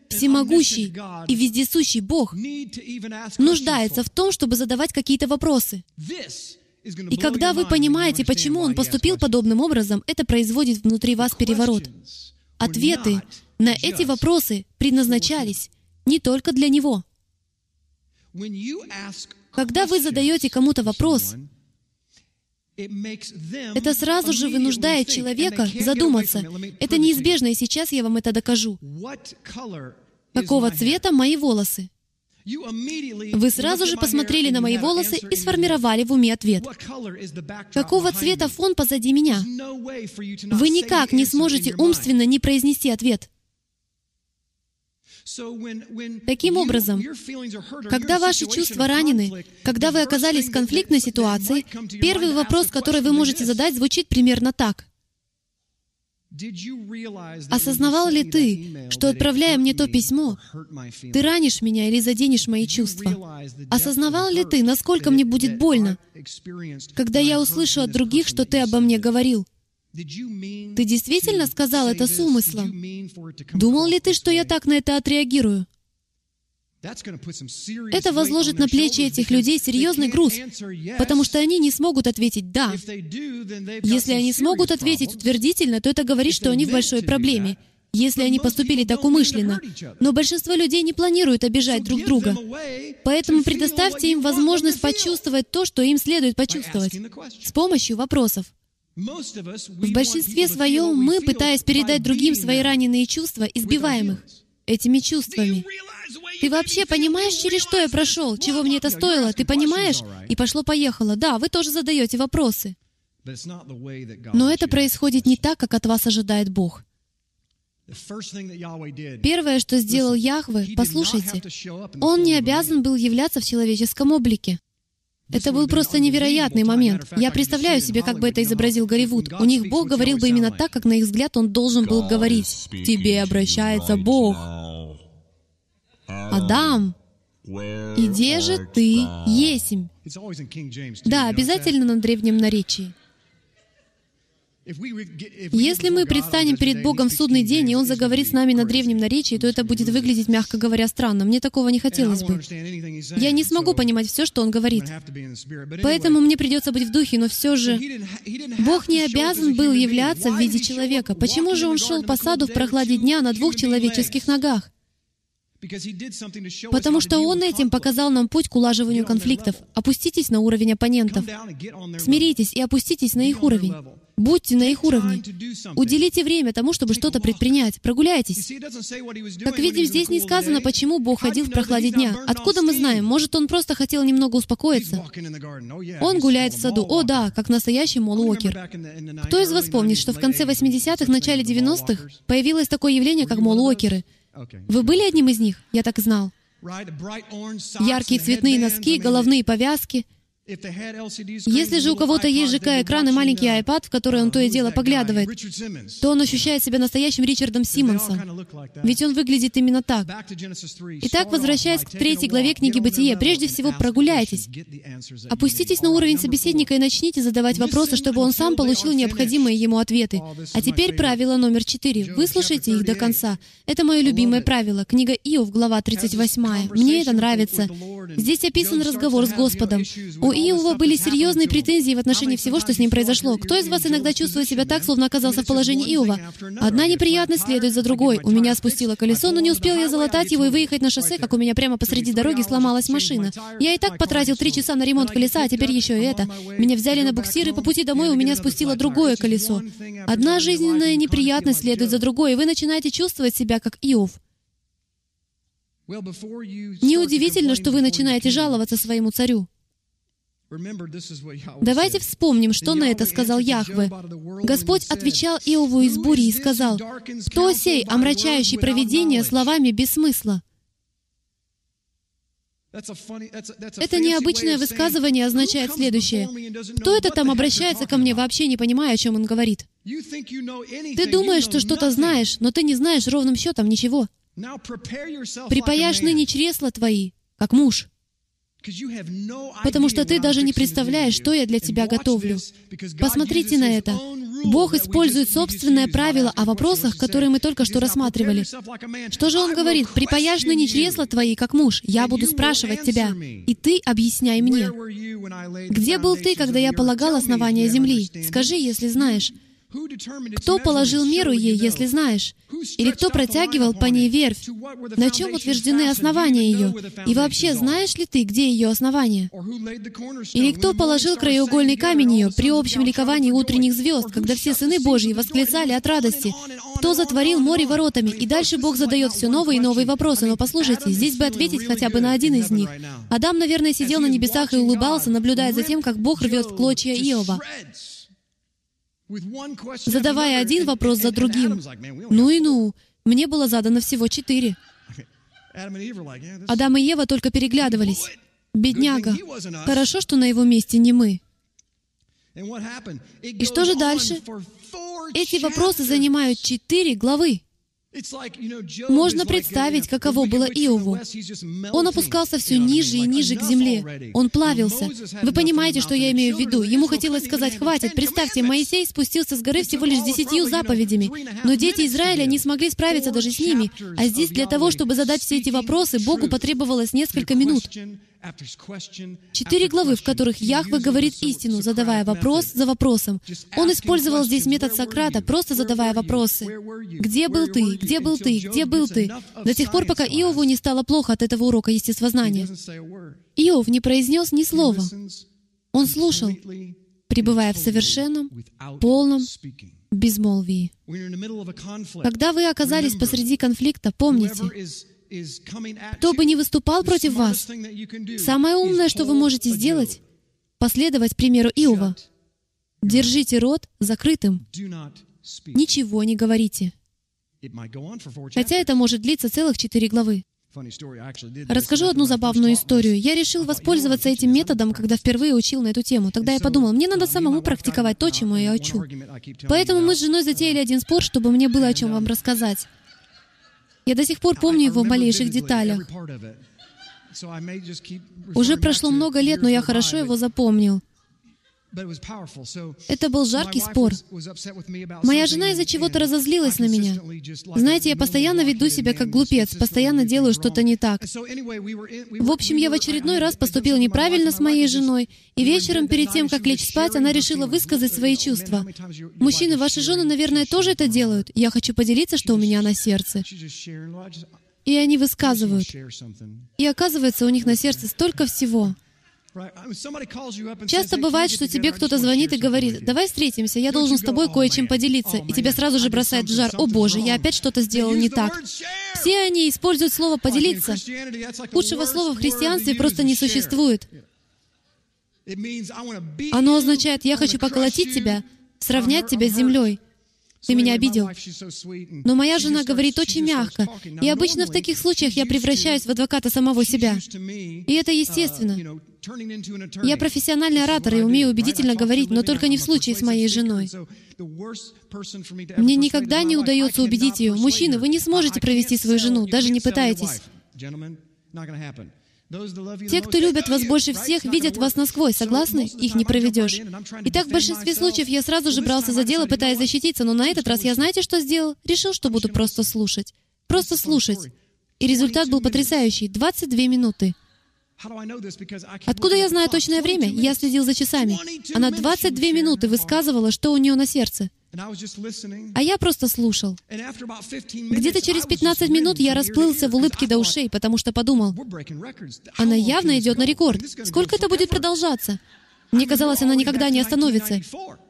всемогущий и вездесущий Бог нуждается в том, чтобы задавать какие-то вопросы? И когда вы понимаете, почему он поступил подобным образом, это производит внутри вас переворот. Ответы на эти вопросы предназначались не только для него. Когда вы задаете кому-то вопрос, это сразу же вынуждает человека задуматься. Это неизбежно, и сейчас я вам это докажу. Какого цвета мои волосы? Вы сразу же посмотрели на мои волосы и сформировали в уме ответ. Какого цвета фон позади меня? Вы никак не сможете умственно не произнести ответ. Таким образом, когда ваши чувства ранены, когда вы оказались в конфликтной ситуации, первый вопрос, который вы можете задать, звучит примерно так. Осознавал ли ты, что, отправляя мне то письмо, ты ранишь меня или заденешь мои чувства? Осознавал ли ты, насколько мне будет больно, когда я услышу от других, что ты обо мне говорил? Ты действительно сказал это с умыслом? Думал ли ты, что я так на это отреагирую? Это возложит на плечи этих людей серьезный груз, потому что они не смогут ответить «да». Если они смогут ответить утвердительно, то это говорит, что они в большой проблеме, если они поступили так умышленно. Но большинство людей не планируют обижать друг друга. Поэтому предоставьте им возможность почувствовать то, что им следует почувствовать, с помощью вопросов. В большинстве своем мы, пытаясь передать другим свои раненые чувства, избиваем их этими чувствами. Ты вообще понимаешь, через что я прошел? Чего мне это стоило? Ты понимаешь? И пошло-поехало. Да, вы тоже задаете вопросы. Но это происходит не так, как от вас ожидает Бог. Первое, что сделал Яхве, послушайте, Он не обязан был являться в человеческом облике. Это был просто невероятный момент. Я представляю себе, как бы это изобразил Голливуд. У них Бог говорил бы именно так, как на их взгляд он должен был говорить. «К тебе обращается Бог». Адам, «Иди же ты есмь». Да, обязательно на древнем наречии. Если мы предстанем перед Богом в судный день, и Он заговорит с нами на древнем наречии, то это будет выглядеть, мягко говоря, странно. Мне такого не хотелось бы. Я не смогу понимать все, что Он говорит. Поэтому мне придется быть в духе, но все же Бог не обязан был являться в виде человека. Почему же Он шел по саду в прохладе дня на двух человеческих ногах? Потому что Он этим показал нам путь к улаживанию конфликтов. Опуститесь на уровень оппонентов. Смиритесь и опуститесь на их уровень. Будьте на их уровне. Уделите время тому, чтобы что-то предпринять. Прогуляйтесь. Как видим, здесь не сказано, почему Бог ходил в прохладе дня. Откуда мы знаем? Может, Он просто хотел немного успокоиться? Oh, Он гуляет в саду. О, да, как настоящий Молуокер. Кто из вас помнит, что в конце 80-х, начале 90-х появилось такое явление, как Молуокеры? Вы были одним из них? Я так знал. Яркие цветные носки, головные повязки — если же у кого-то есть ЖК-экран и маленький iPad, в который он то и дело поглядывает, то он ощущает себя настоящим Ричардом Симмонсом. Ведь он выглядит именно так. Итак, возвращаясь к третьей главе книги «Бытие», прежде всего прогуляйтесь. Опуститесь на уровень собеседника и начните задавать вопросы, чтобы он сам получил необходимые ему ответы. А теперь правило номер четыре. Выслушайте их до конца. Это мое любимое правило. Книга Иов, глава 38. Мне это нравится. Здесь описан разговор с Господом. У Иова были серьезные претензии в отношении всего, что с ним произошло. Кто из вас иногда чувствует себя так, словно оказался в положении Иова? Одна неприятность следует за другой. У меня спустило колесо, но не успел я залатать его и выехать на шоссе, как у меня прямо посреди дороги сломалась машина. Я и так потратил три часа на ремонт колеса, а теперь еще и это. Меня взяли на буксир, и по пути домой у меня спустило другое колесо. Одна жизненная неприятность следует за другой, и вы начинаете чувствовать себя как Иов. Неудивительно, что вы начинаете жаловаться своему царю. Давайте вспомним, что на это сказал Яхве. Господь отвечал Иову из бури и сказал, «Кто сей, омрачающий провидение словами без смысла?» Это необычное высказывание означает следующее. Кто это там обращается ко мне, вообще не понимая, о чем он говорит? Ты думаешь, что что-то знаешь, но ты не знаешь ровным счетом ничего. Припаяшь ныне чресла твои, как муж. Потому что ты даже не представляешь, что я для тебя готовлю. Посмотрите на это. Бог использует собственное правило о вопросах, которые мы только что рассматривали. Что же Он говорит? «Припаяшь ныне чресла твои, как муж, я буду спрашивать тебя, и ты объясняй мне». Где был ты, когда я полагал основания земли? Скажи, если знаешь. Кто положил меру ей, если знаешь? Или кто протягивал по ней верфь? На чем утверждены основания ее? И вообще, знаешь ли ты, где ее основания? Или кто положил краеугольный камень ее при общем ликовании утренних звезд, когда все сыны Божьи восклицали от радости? Кто затворил море воротами? И дальше Бог задает все новые и новые вопросы. Но послушайте, здесь бы ответить хотя бы на один из них. Адам, наверное, сидел на небесах и улыбался, наблюдая за тем, как Бог рвет в клочья Иова задавая один вопрос за другим. Ну и ну, мне было задано всего четыре. Адам и Ева только переглядывались. Бедняга. Хорошо, что на его месте не мы. И что же дальше? Эти вопросы занимают четыре главы. Можно представить, каково было Иову. Он опускался все ниже и ниже к земле. Он плавился. Вы понимаете, что я имею в виду? Ему хотелось сказать, хватит. Представьте, Моисей спустился с горы всего лишь с десятью заповедями, но дети Израиля не смогли справиться даже с ними. А здесь для того, чтобы задать все эти вопросы, Богу потребовалось несколько минут. Четыре главы, в которых Яхве говорит истину, задавая вопрос за вопросом. Он использовал здесь метод Сократа, просто задавая вопросы. «Где был ты? Где был ты? Где был ты?» До тех пор, пока Иову не стало плохо от этого урока естествознания. Иов не произнес ни слова. Он слушал, пребывая в совершенном, полном безмолвии. Когда вы оказались посреди конфликта, помните, кто бы ни выступал против вас, самое умное, что вы можете сделать, последовать примеру Иова. Держите рот закрытым. Ничего не говорите. Хотя это может длиться целых четыре главы. Расскажу одну забавную историю. Я решил воспользоваться этим методом, когда впервые учил на эту тему. Тогда я подумал, мне надо самому практиковать то, чему я учу. Поэтому мы с женой затеяли один спор, чтобы мне было о чем вам рассказать. Я до сих пор помню его в малейших деталях. Уже прошло много лет, но я хорошо его запомнил. Это был жаркий спор. Моя жена из-за чего-то разозлилась на меня. Знаете, я постоянно веду себя как глупец, постоянно делаю что-то не так. В общем, я в очередной раз поступил неправильно с моей женой, и вечером, перед тем, как лечь спать, она решила высказать свои чувства. Мужчины, ваши жены, наверное, тоже это делают. Я хочу поделиться, что у меня на сердце. И они высказывают. И оказывается, у них на сердце столько всего. Часто бывает, что тебе кто-то звонит и говорит, «Давай встретимся, я должен с тобой кое-чем поделиться», и тебя сразу же бросает в жар, «О Боже, я опять что-то сделал не так». Все они используют слово «поделиться». Худшего слова в христианстве просто не существует. Оно означает «я хочу поколотить тебя», сравнять тебя с землей. Ты меня обидел. Но моя жена говорит очень мягко. И обычно в таких случаях я превращаюсь в адвоката самого себя. И это естественно. Я профессиональный оратор и умею убедительно говорить, но только не в случае с моей женой. Мне никогда не удается убедить ее. Мужчины, вы не сможете провести свою жену, даже не пытаетесь. Те, кто любят вас больше всех, видят вас насквозь, согласны? Их не проведешь. Итак, в большинстве случаев я сразу же брался за дело, пытаясь защититься, но на этот раз я знаете, что сделал? Решил, что буду просто слушать. Просто слушать. И результат был потрясающий. 22 минуты. Откуда я знаю точное время? Я следил за часами. Она 22 минуты высказывала, что у нее на сердце. А я просто слушал. Где-то через 15 минут я расплылся в улыбке до ушей, потому что подумал, она явно идет на рекорд. Сколько это будет продолжаться? Мне казалось, она никогда не остановится.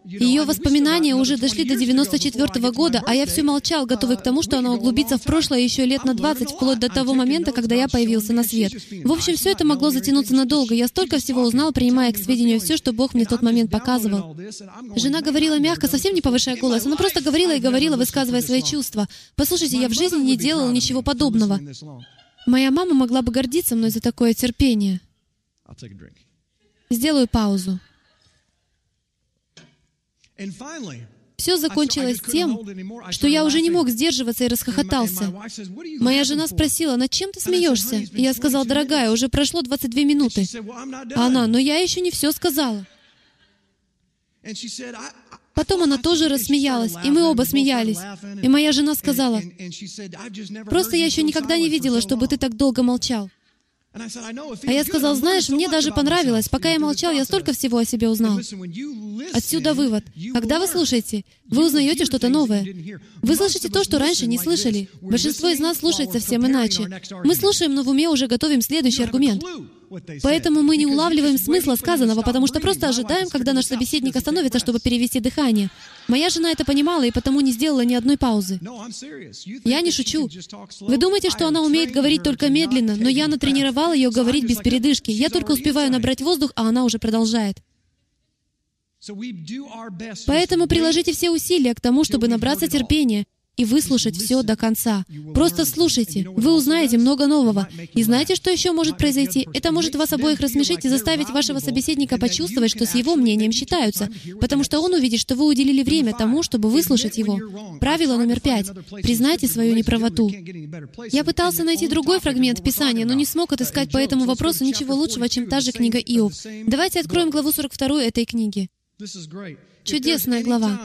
Ее воспоминания уже дошли до 94 года, а я все молчал, готовый к тому, что она углубится в прошлое еще лет на 20, вплоть до того момента, когда я появился на свет. В общем, все это могло затянуться надолго. Я столько всего узнал, принимая к сведению все, что Бог мне в тот момент показывал. Жена говорила мягко, совсем не повышая голос. Она просто говорила и говорила, высказывая свои чувства. «Послушайте, я в жизни не делал ничего подобного. Моя мама могла бы гордиться мной за такое терпение». Сделаю паузу. Все закончилось тем, что я уже не мог сдерживаться и расхохотался. Моя жена спросила, над чем ты смеешься? И я сказал, дорогая, уже прошло 22 минуты. А она, но я еще не все сказала. Потом она тоже рассмеялась, и мы оба смеялись. И моя жена сказала, «Просто я еще никогда не видела, чтобы ты так долго молчал». А я сказал, знаешь, мне даже понравилось. Пока я молчал, я столько всего о себе узнал. Отсюда вывод. Когда вы слушаете, вы узнаете что-то новое. Вы слышите то, что раньше не слышали. Большинство из нас слушает совсем иначе. Мы слушаем, но в уме уже готовим следующий аргумент. Поэтому мы не улавливаем смысла сказанного, потому что просто ожидаем, когда наш собеседник остановится, чтобы перевести дыхание. Моя жена это понимала и потому не сделала ни одной паузы. Я не шучу. Вы думаете, что она умеет говорить только медленно, но я натренировала ее говорить без передышки. Я только успеваю набрать воздух, а она уже продолжает. Поэтому приложите все усилия к тому, чтобы набраться терпения и выслушать все до конца. Просто слушайте, вы узнаете много нового. И знаете, что еще может произойти? Это может вас обоих рассмешить и заставить вашего собеседника почувствовать, что с его мнением считаются, потому что он увидит, что вы уделили время тому, чтобы выслушать его. Правило номер пять. Признайте свою неправоту. Я пытался найти другой фрагмент Писания, но не смог отыскать по этому вопросу ничего лучшего, чем та же книга Иов. Давайте откроем главу 42 этой книги. Чудесная глава.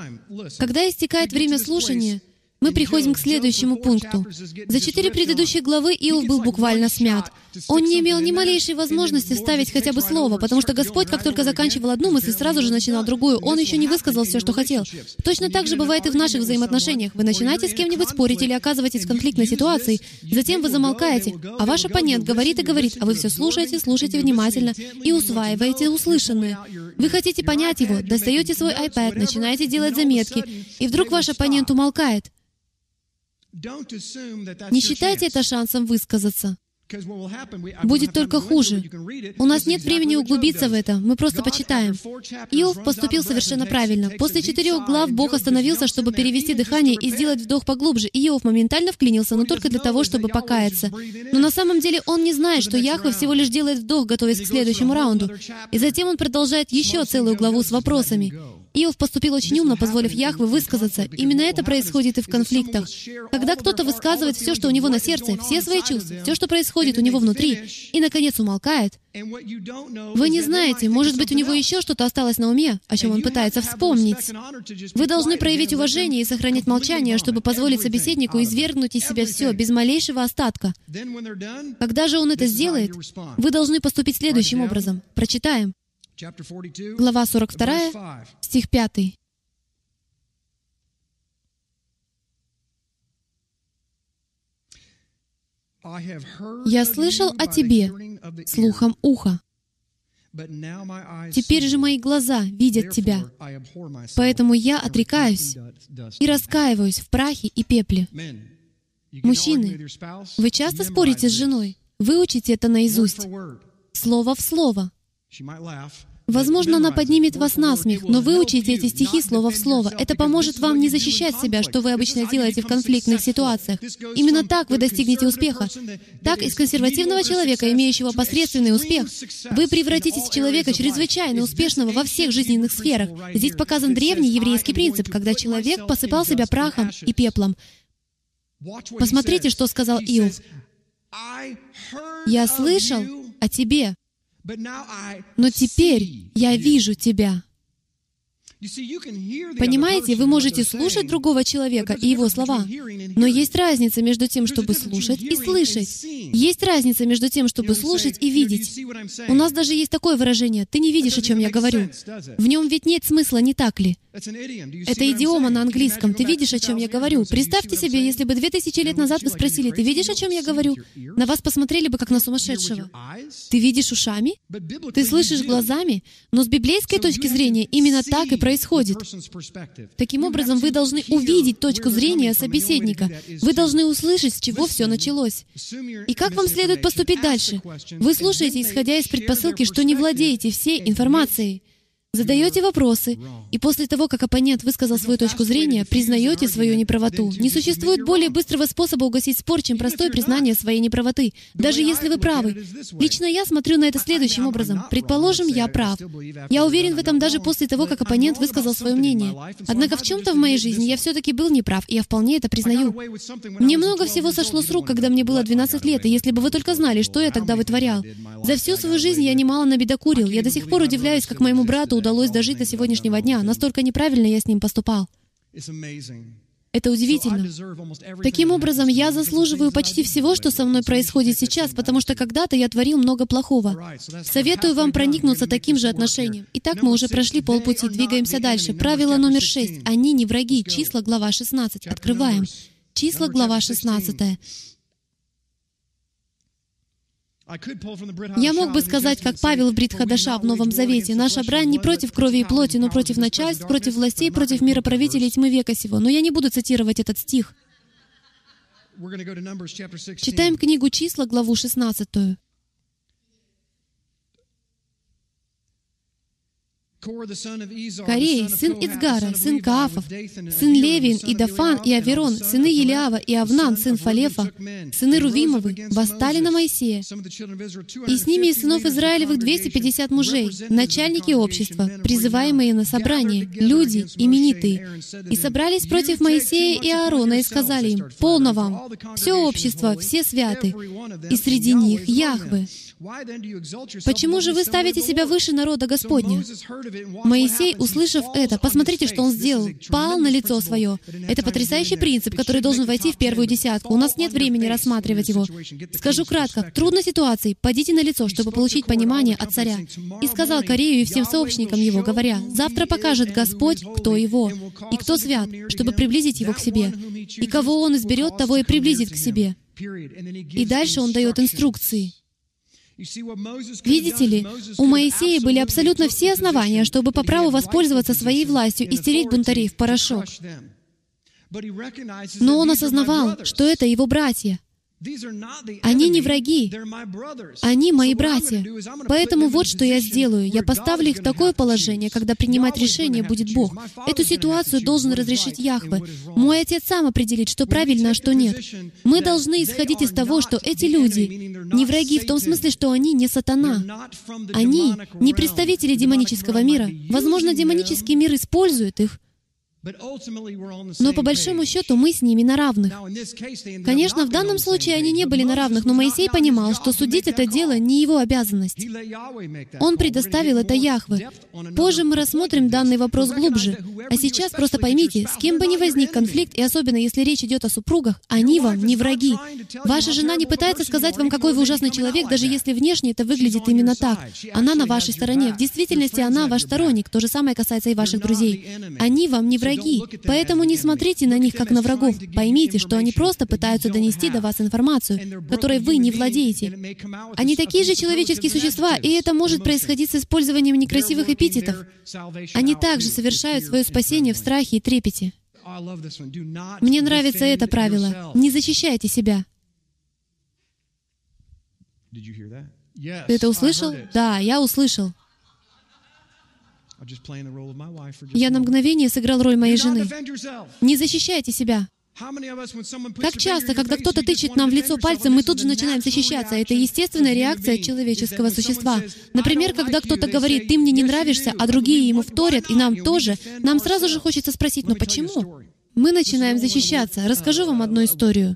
Когда истекает время слушания, мы приходим к следующему пункту. За четыре предыдущие главы Иов был буквально смят. Он не имел ни малейшей возможности вставить хотя бы слово, потому что Господь, как только заканчивал одну мысль, сразу же начинал другую. Он еще не высказал все, что хотел. Точно так же бывает и в наших взаимоотношениях. Вы начинаете с кем-нибудь спорить или оказываетесь в конфликтной ситуации, затем вы замолкаете, а ваш оппонент говорит и говорит, а вы все слушаете, слушаете внимательно и усваиваете услышанное. Вы хотите понять его, достаете свой iPad, начинаете делать заметки, и вдруг ваш оппонент умолкает. Не считайте это шансом высказаться. Будет только хуже. У нас нет времени углубиться в это, мы просто почитаем. Иов поступил совершенно правильно. После четырех глав Бог остановился, чтобы перевести дыхание и сделать вдох поглубже. Иов моментально вклинился, но только для того, чтобы покаяться. Но на самом деле он не знает, что Яхве всего лишь делает вдох, готовясь к следующему раунду. И затем он продолжает еще целую главу с вопросами. Иов поступил очень умно, позволив Яхве высказаться. Именно это происходит и в конфликтах. Когда кто-то высказывает все, что у него на сердце, все свои чувства, все, что происходит у него внутри, и, наконец, умолкает, вы не знаете, может быть, у него еще что-то осталось на уме, о чем он пытается вспомнить. Вы должны проявить уважение и сохранять молчание, чтобы позволить собеседнику извергнуть из себя все, без малейшего остатка. Когда же он это сделает, вы должны поступить следующим образом. Прочитаем. Глава 42, стих 5. «Я слышал о тебе слухом уха. Теперь же мои глаза видят тебя. Поэтому я отрекаюсь и раскаиваюсь в прахе и пепле. Мужчины, вы часто спорите с женой? Выучите это наизусть. Слово в слово. Возможно, она поднимет вас на смех, но выучите эти стихи слово в слово. Это поможет вам не защищать себя, что вы обычно делаете в конфликтных ситуациях. Именно так вы достигнете успеха. Так из консервативного человека, имеющего посредственный успех, вы превратитесь в человека чрезвычайно успешного во всех жизненных сферах. Здесь показан древний еврейский принцип, когда человек посыпал себя прахом и пеплом. Посмотрите, что сказал Иов. «Я слышал о тебе, но теперь я вижу тебя. Понимаете, вы можете слушать другого человека и его слова, но есть разница между тем, чтобы слушать и слышать. Есть разница между тем, чтобы слушать и видеть. У нас даже есть такое выражение «ты не видишь, о чем я говорю». В нем ведь нет смысла, не так ли? Это идиома на английском. Ты видишь, о чем я говорю? Представьте себе, если бы две тысячи лет назад вы спросили, ты видишь, о чем я говорю? На вас посмотрели бы, как на сумасшедшего. Ты видишь ушами? Ты слышишь глазами? Но с библейской точки зрения именно так и происходит происходит. Таким образом, вы должны увидеть точку зрения собеседника. Вы должны услышать, с чего все началось. И как вам следует поступить дальше? Вы слушаете, исходя из предпосылки, что не владеете всей информацией. Задаете вопросы, и после того, как оппонент высказал свою точку зрения, признаете свою неправоту. Не существует более быстрого способа угасить спор, чем простое признание своей неправоты, даже если вы правы. Лично я смотрю на это следующим образом. Предположим, я прав. Я уверен в этом даже после того, как оппонент высказал свое мнение. Однако в чем-то в моей жизни я все-таки был неправ, и я вполне это признаю. Мне много всего сошло с рук, когда мне было 12 лет, и если бы вы только знали, что я тогда вытворял. За всю свою жизнь я немало набедокурил. Я до сих пор удивляюсь, как моему брату удалось дожить до сегодняшнего дня. Настолько неправильно я с ним поступал. Это удивительно. Таким образом, я заслуживаю почти всего, что со мной происходит сейчас, потому что когда-то я творил много плохого. Советую вам проникнуться таким же отношением. Итак, мы уже прошли полпути, двигаемся дальше. Правило номер шесть. Они не враги. Числа, глава 16. Открываем. Числа, глава 16. Я мог бы сказать, как Павел в Бритхадаша в Новом Завете, «Наша брань не против крови и плоти, но против начальств, против властей, против мироправителей тьмы века сего». Но я не буду цитировать этот стих. Читаем книгу «Числа», главу 16. Корей, сын Ицгара, сын Каафов, сын Левин и Дафан и Аверон, сыны Елиава и Авнан, сын Фалефа, сыны Рувимовы, восстали на Моисея. И с ними из сынов Израилевых 250 мужей, начальники общества, призываемые на собрание, люди, именитые. И собрались против Моисея и Аарона и сказали им, «Полно вам! Все общество, все святы, и среди них Яхве, Почему же вы ставите себя выше народа Господня? Моисей, услышав это, посмотрите, что он сделал. Пал на лицо свое. Это потрясающий принцип, который должен войти в первую десятку. У нас нет времени рассматривать его. Скажу кратко. Трудной ситуации падите на лицо, чтобы получить понимание от царя. И сказал Корею и всем сообщникам его, говоря, «Завтра покажет Господь, кто его, и кто свят, чтобы приблизить его к себе. И кого он изберет, того и приблизит к себе». И дальше он дает инструкции. Видите ли, у Моисея были абсолютно все основания, чтобы по праву воспользоваться своей властью и стереть бунтарей в порошок. Но он осознавал, что это его братья. Они не враги, они мои братья. Поэтому вот что я сделаю. Я поставлю их в такое положение, когда принимать решение будет Бог. Эту ситуацию должен разрешить Яхве. Мой Отец сам определит, что правильно, а что нет. Мы должны исходить из того, что эти люди не враги в том смысле, что они не сатана. Они не представители демонического мира. Возможно, демонический мир использует их, но по большому счету мы с ними на равных. Конечно, в данном случае они не были на равных, но Моисей понимал, что судить это дело не его обязанность. Он предоставил это Яхве. Позже мы рассмотрим данный вопрос глубже. А сейчас просто поймите, с кем бы ни возник конфликт, и особенно если речь идет о супругах, они вам не враги. Ваша жена не пытается сказать вам, какой вы ужасный человек, даже если внешне это выглядит именно так. Она на вашей стороне. В действительности она ваш сторонник. То же самое касается и ваших друзей. Они вам не враги враги, поэтому не смотрите на них как на врагов. Поймите, что они просто пытаются донести до вас информацию, которой вы не владеете. Они такие же человеческие существа, и это может происходить с использованием некрасивых эпитетов. Они также совершают свое спасение в страхе и трепете. Мне нравится это правило. Не защищайте себя. Ты это услышал? Да, я услышал. Я на мгновение сыграл роль моей жены. Не защищайте себя. Как часто, когда кто-то тычет нам в лицо пальцем, мы тут же начинаем защищаться. Это естественная реакция человеческого существа. Например, когда кто-то говорит, «ты мне не нравишься», а другие ему вторят, и нам тоже, нам сразу же хочется спросить, «но почему?» Мы начинаем защищаться. Расскажу вам одну историю.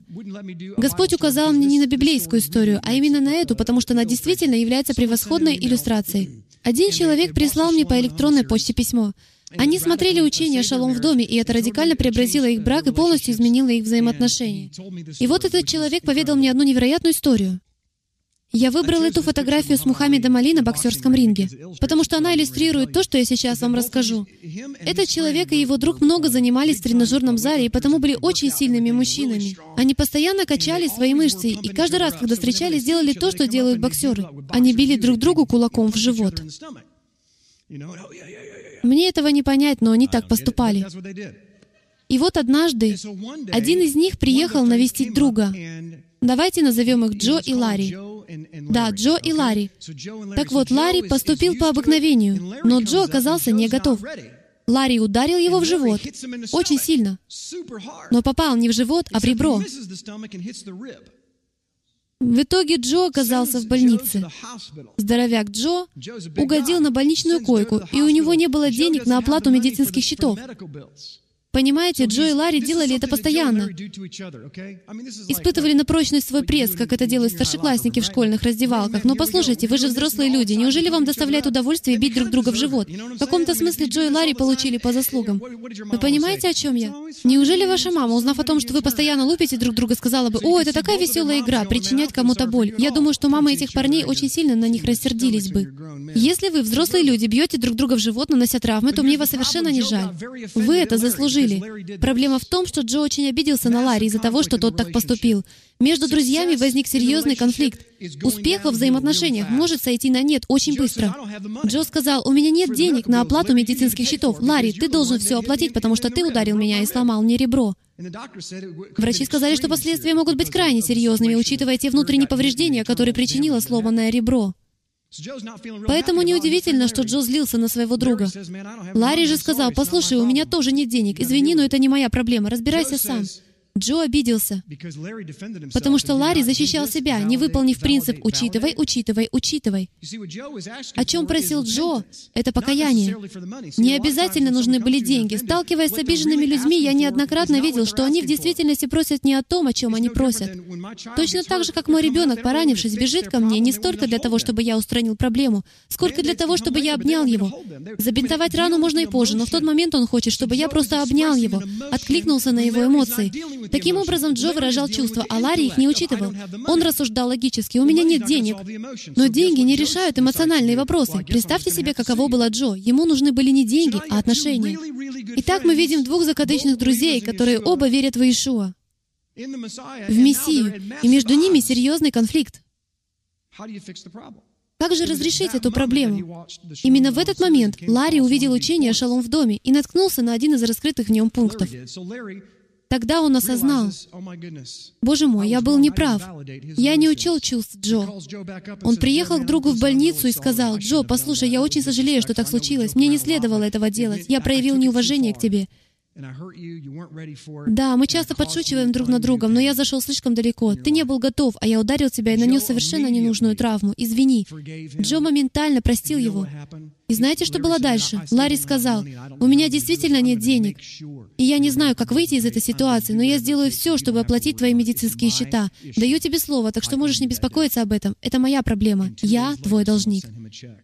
Господь указал мне не на библейскую историю, а именно на эту, потому что она действительно является превосходной иллюстрацией. Один человек прислал мне по электронной почте письмо. Они смотрели учение «Шалом в доме», и это радикально преобразило их брак и полностью изменило их взаимоотношения. И вот этот человек поведал мне одну невероятную историю. Я выбрал эту фотографию с Мухаммедом Али на боксерском ринге, потому что она иллюстрирует то, что я сейчас вам расскажу. Этот человек и его друг много занимались в тренажерном зале и потому были очень сильными мужчинами. Они постоянно качали свои мышцы, и каждый раз, когда встречались, делали то, что делают боксеры. Они били друг другу кулаком в живот. Мне этого не понять, но они так поступали. И вот однажды один из них приехал навестить друга. Давайте назовем их Джо и Ларри. Да, Джо и Ларри. Так вот, Ларри поступил по обыкновению, но Джо оказался не готов. Ларри ударил его в живот очень сильно, но попал не в живот, а в ребро. В итоге Джо оказался в больнице. Здоровяк Джо угодил на больничную койку, и у него не было денег на оплату медицинских счетов. Понимаете, Джо и Ларри делали это постоянно. Испытывали на прочность свой пресс, как это делают старшеклассники в школьных раздевалках. Но послушайте, вы же взрослые люди. Неужели вам доставляет удовольствие бить друг друга в живот? В каком-то смысле Джо и Ларри получили по заслугам. Вы понимаете, о чем я? Неужели ваша мама, узнав о том, что вы постоянно лупите друг друга, сказала бы, «О, это такая веселая игра, причинять кому-то боль». Я думаю, что мамы этих парней очень сильно на них рассердились бы. Если вы, взрослые люди, бьете друг друга в живот, нанося травмы, то мне вас совершенно не жаль. Вы это заслужили жили. Проблема в том, что Джо очень обиделся на Ларри из-за того, что тот так поступил. Между друзьями возник серьезный конфликт. Успех во взаимоотношениях может сойти на нет очень быстро. Джо сказал, «У меня нет денег на оплату медицинских счетов. Ларри, ты должен все оплатить, потому что ты ударил меня и сломал мне ребро». Врачи сказали, что последствия могут быть крайне серьезными, учитывая те внутренние повреждения, которые причинило сломанное ребро. Поэтому неудивительно, что Джо злился на своего друга. Ларри же сказал, «Послушай, у меня тоже нет денег. Извини, но это не моя проблема. Разбирайся сам». Джо обиделся, потому что Ларри защищал себя, не выполнив принцип «учитывай, учитывай, учитывай». О чем просил Джо? Это покаяние. Не обязательно нужны были деньги. Сталкиваясь с обиженными людьми, я неоднократно видел, что они в действительности просят не о том, о чем они просят. Точно так же, как мой ребенок, поранившись, бежит ко мне не столько для того, чтобы я устранил проблему, сколько для того, чтобы я обнял его. Забинтовать рану можно и позже, но в тот момент он хочет, чтобы я просто обнял его, откликнулся на его эмоции. Таким образом, Джо выражал чувства, а Ларри их не учитывал. Он рассуждал логически, «У меня нет денег». Но деньги не решают эмоциональные вопросы. Представьте себе, каково было Джо. Ему нужны были не деньги, а отношения. Итак, мы видим двух закадычных друзей, которые оба верят в Иешуа, в Мессию, и между ними серьезный конфликт. Как же разрешить эту проблему? Именно в этот момент Ларри увидел учение «Шалом в доме» и наткнулся на один из раскрытых в нем пунктов. Тогда он осознал, «Боже мой, я был неправ. Я не учел чувств Джо». Он приехал к другу в больницу и сказал, «Джо, послушай, я очень сожалею, что так случилось. Мне не следовало этого делать. Я проявил неуважение к тебе. Да, мы часто подшучиваем друг над другом, но я зашел слишком далеко. Ты не был готов, а я ударил тебя и нанес совершенно ненужную травму. Извини. Джо моментально простил его. И знаете, что было дальше? Ларри сказал, «У меня действительно нет денег, и я не знаю, как выйти из этой ситуации, но я сделаю все, чтобы оплатить твои медицинские счета. Даю тебе слово, так что можешь не беспокоиться об этом. Это моя проблема. Я твой должник».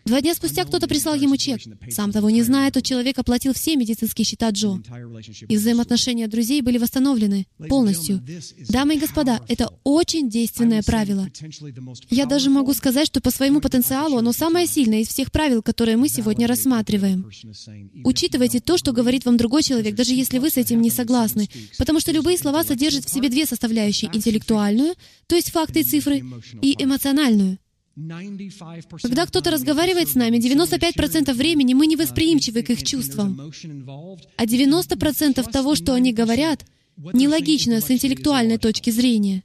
Два дня спустя кто-то прислал ему чек. Сам того не зная, тот человек оплатил все медицинские счета Джо. И взаимоотношения друзей были восстановлены полностью. Дамы и господа, это очень действенное правило. Я даже могу сказать, что по своему потенциалу оно самое сильное из всех правил, которые мы сегодня рассматриваем. Учитывайте то, что говорит вам другой человек, даже если вы с этим не согласны, потому что любые слова содержат в себе две составляющие — интеллектуальную, то есть факты и цифры, и эмоциональную. Когда кто-то разговаривает с нами, 95% времени мы не восприимчивы к их чувствам. А 90% того, что они говорят — нелогично с интеллектуальной точки зрения.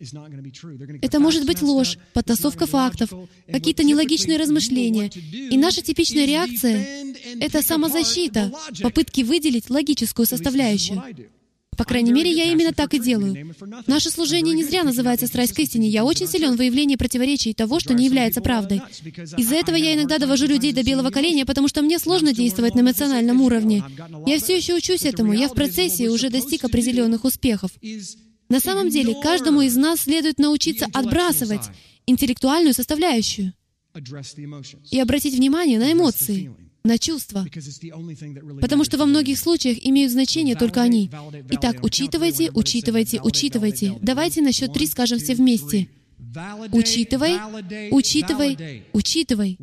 Это может быть ложь, подтасовка фактов, какие-то нелогичные размышления. И наша типичная реакция — это самозащита, попытки выделить логическую составляющую. По крайней мере, я именно так и делаю. Наше служение не зря называется «Страсть к истине». Я очень силен в выявлении противоречий и того, что не является правдой. Из-за этого я иногда довожу людей до белого коленя, потому что мне сложно действовать на эмоциональном уровне. Я все еще учусь этому. Я в процессе уже достиг определенных успехов. На самом деле, каждому из нас следует научиться отбрасывать интеллектуальную составляющую и обратить внимание на эмоции. На чувства, потому что во многих случаях имеют значение только они. Итак, учитывайте, учитывайте, учитывайте. Давайте на счет три скажем все вместе. Учитывай, учитывай, учитывай.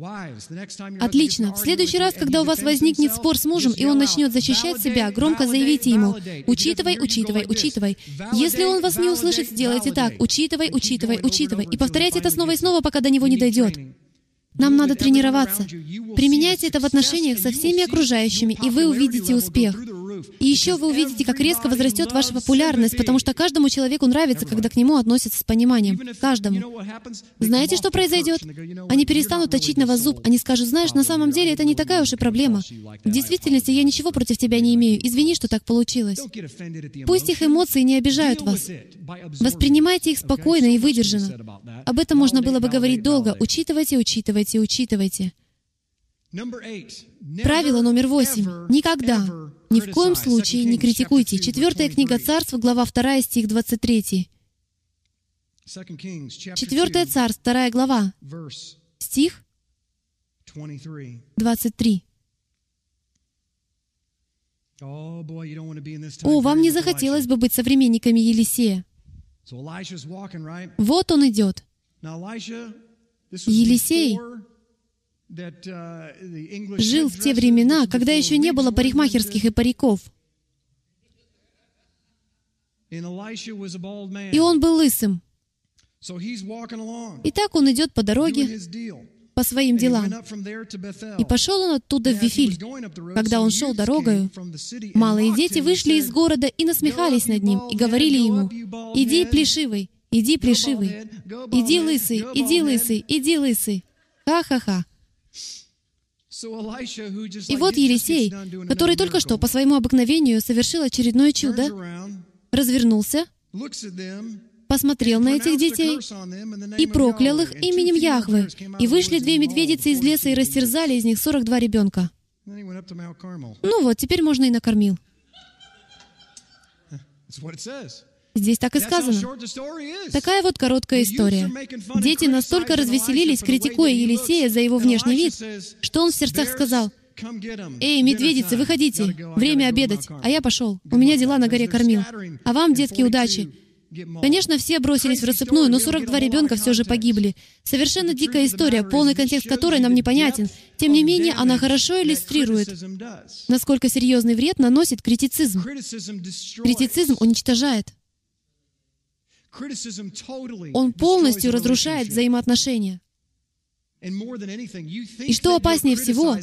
Отлично. В следующий раз, когда у вас возникнет спор с мужем, и он начнет защищать себя, громко заявите ему, учитывай, учитывай, учитывай. Если он вас не услышит, сделайте так, учитывай, учитывай, учитывай. И повторяйте это снова и снова, пока до него не дойдет. Нам надо тренироваться. Применяйте это в отношениях со всеми окружающими, и вы увидите успех. И еще вы увидите, как резко возрастет ваша популярность, потому что каждому человеку нравится, когда к нему относятся с пониманием. Каждому. Знаете, что произойдет? Они перестанут точить на вас зуб. Они скажут, знаешь, на самом деле это не такая уж и проблема. В действительности я ничего против тебя не имею. Извини, что так получилось. Пусть их эмоции не обижают вас. Воспринимайте их спокойно и выдержанно. Об этом можно было бы говорить долго. Учитывайте, учитывайте, учитывайте. Правило номер восемь. Никогда, ни в коем случае не критикуйте. Четвертая книга Царств, глава 2, стих 23. Четвертая Царств, вторая глава, стих 23. О, вам не захотелось бы быть современниками Елисея. Вот он идет. Елисей жил в те времена, когда еще не было парикмахерских и париков. И он был лысым. И так он идет по дороге, по своим делам. И пошел он оттуда в Вифиль. Когда он шел дорогою, малые дети вышли из города и насмехались над ним, и говорили ему, «Иди, плешивый, иди, плешивый, иди, лысый, иди, лысый, иди, лысый». Ха-ха-ха. И вот Елисей, который только что по своему обыкновению совершил очередное чудо, развернулся, посмотрел на этих детей и проклял их именем Яхвы. И вышли две медведицы из леса и растерзали из них 42 ребенка. Ну вот, теперь можно и накормил. Здесь так и сказано. Такая вот короткая история. Дети настолько развеселились, критикуя Елисея за его внешний вид, что он в сердцах сказал, «Эй, медведицы, выходите! Время обедать!» А я пошел. У меня дела на горе кормил. А вам, детки, удачи! Конечно, все бросились в рассыпную, но 42 ребенка все же погибли. Совершенно дикая история, полный контекст которой нам непонятен. Тем не менее, она хорошо иллюстрирует, насколько серьезный вред наносит критицизм. Критицизм уничтожает. Он полностью разрушает взаимоотношения. И что опаснее всего,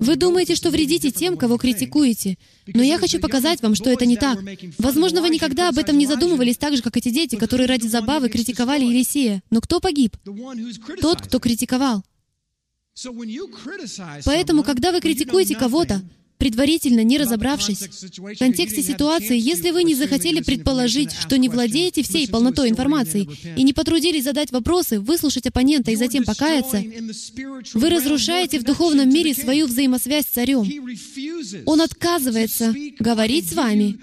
вы думаете, что вредите тем, кого критикуете. Но я хочу показать вам, что это не так. Возможно, вы никогда об этом не задумывались так же, как эти дети, которые ради забавы критиковали Елисея. Но кто погиб? Тот, кто критиковал. Поэтому, когда вы критикуете кого-то, предварительно не разобравшись в контексте ситуации, если вы не захотели предположить, что не владеете всей полнотой информации и не потрудились задать вопросы, выслушать оппонента и затем покаяться, вы разрушаете в духовном мире свою взаимосвязь с царем. Он отказывается говорить с вами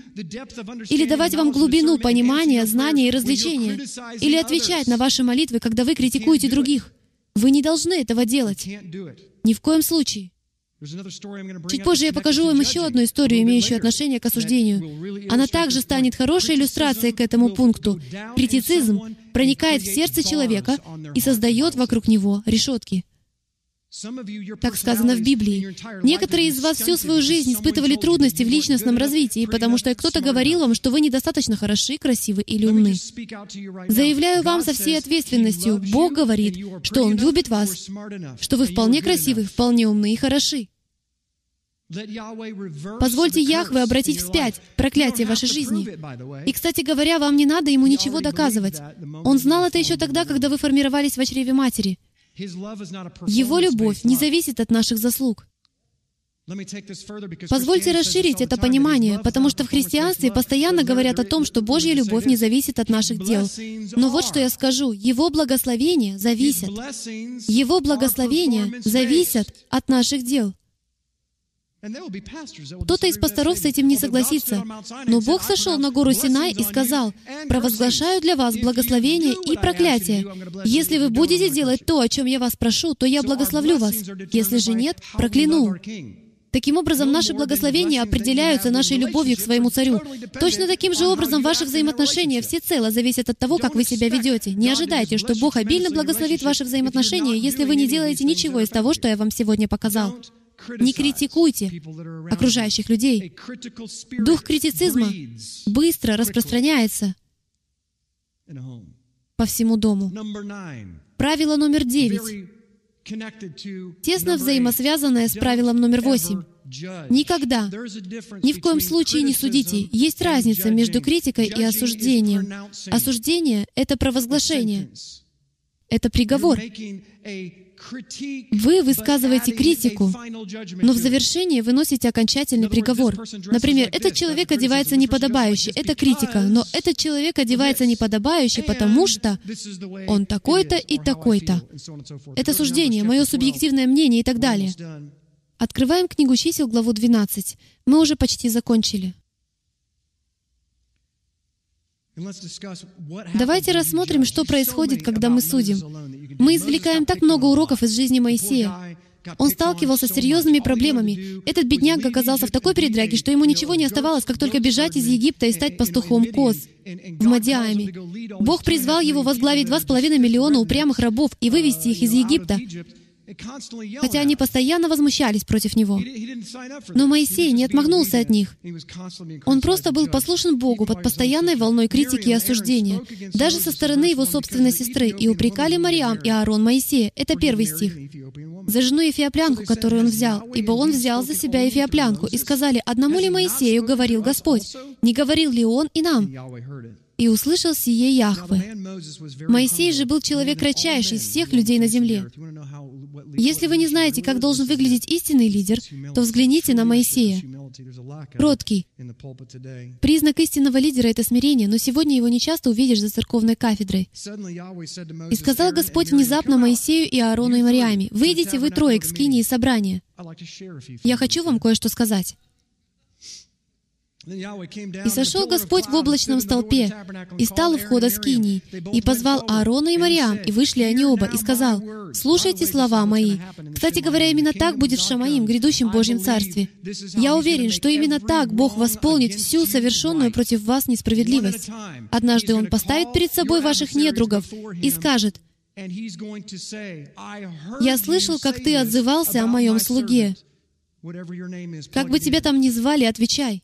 или давать вам глубину понимания, знания и развлечения, или отвечать на ваши молитвы, когда вы критикуете других. Вы не должны этого делать. Ни в коем случае. Чуть позже я покажу вам еще одну историю, имеющую отношение к осуждению. Она также станет хорошей иллюстрацией к этому пункту. Критицизм проникает в сердце человека и создает вокруг него решетки. Так сказано в Библии. Некоторые из вас всю свою жизнь испытывали трудности в личностном развитии, потому что кто-то говорил вам, что вы недостаточно хороши, красивы или умны. Заявляю вам со всей ответственностью, Бог говорит, что Он любит вас, что вы вполне красивы, вполне умны и хороши. Позвольте Яхве обратить вспять проклятие вашей жизни. И, кстати говоря, вам не надо ему ничего доказывать. Он знал это еще тогда, когда вы формировались в чреве матери. Его любовь не зависит от наших заслуг. Позвольте расширить это понимание, потому что в христианстве постоянно говорят о том, что Божья любовь не зависит от наших дел. Но вот что я скажу. Его благословения зависят. Его благословения зависят от наших дел. Кто-то из пасторов с этим не согласится. Но Бог сошел на гору Синай и сказал, «Провозглашаю для вас благословение и проклятие. Если вы будете делать то, о чем я вас прошу, то я благословлю вас. Если же нет, прокляну». Таким образом, наши благословения определяются нашей любовью к своему царю. Точно таким же образом ваши взаимоотношения всецело зависят от того, как вы себя ведете. Не ожидайте, что Бог обильно благословит ваши взаимоотношения, если вы не делаете ничего из того, что я вам сегодня показал. Не критикуйте окружающих людей. Дух критицизма быстро распространяется по всему дому. Правило номер девять тесно взаимосвязанное с правилом номер восемь. Никогда, ни в коем случае не судите. Есть разница между критикой и осуждением. Осуждение — это провозглашение. Это приговор. Вы высказываете критику, но в завершении выносите окончательный приговор. Например, этот человек одевается неподобающе. Это критика. Но этот человек одевается неподобающе, потому что он такой-то и такой-то. Это суждение, мое субъективное мнение и так далее. Открываем книгу чисел, главу 12. Мы уже почти закончили. Давайте рассмотрим, что происходит, когда мы судим. Мы извлекаем так много уроков из жизни Моисея. Он сталкивался с серьезными проблемами. Этот бедняк оказался в такой передряге, что ему ничего не оставалось, как только бежать из Египта и стать пастухом коз в Мадиаме. Бог призвал его возглавить два с половиной миллиона упрямых рабов и вывести их из Египта хотя они постоянно возмущались против него. Но Моисей не отмахнулся от них. Он просто был послушен Богу под постоянной волной критики и осуждения, даже со стороны его собственной сестры, и упрекали Мариам и Аарон Моисея. Это первый стих. За жену Ефиоплянку, которую он взял, ибо он взял за себя Ефиоплянку, и сказали, «Одному ли Моисею говорил Господь? Не говорил ли он и нам?» И услышал сие Яхве. Моисей же был человек кратчайший из всех людей на земле. Если вы не знаете, как должен выглядеть истинный лидер, то взгляните на Моисея. Кроткий. Признак истинного лидера — это смирение, но сегодня его не часто увидишь за церковной кафедрой. «И сказал Господь внезапно Моисею и Аарону и Мариаме, «Выйдите вы трое к скине и собрания». Я хочу вам кое-что сказать. И сошел Господь в облачном столпе, и стал у входа скинии, и позвал Аарона и Мариам, и вышли они оба, и сказал, «Слушайте слова мои». Кстати говоря, именно так будет в Шамаим, грядущем Божьем Царстве. Я уверен, что именно так Бог восполнит всю совершенную против вас несправедливость. Однажды Он поставит перед собой ваших недругов и скажет, «Я слышал, как ты отзывался о моем слуге. Как бы тебя там ни звали, отвечай».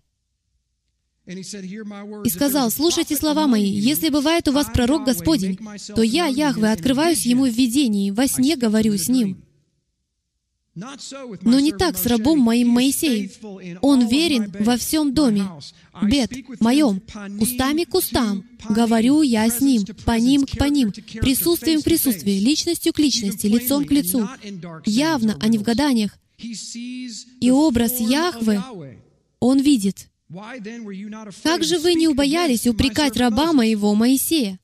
И сказал, «Слушайте слова мои, если бывает у вас пророк Господень, то я, Яхве, открываюсь ему в видении, во сне говорю с ним». Но не так с рабом моим Моисеем. Он верен во всем доме. Бед, моем, устами к устам. Говорю я с ним, по ним к по ним, присутствием к присутствию, личностью к личности, лицом к лицу. Явно, а не в гаданиях. И образ Яхве он видит. Как же вы не убоялись упрекать раба моего Моисея?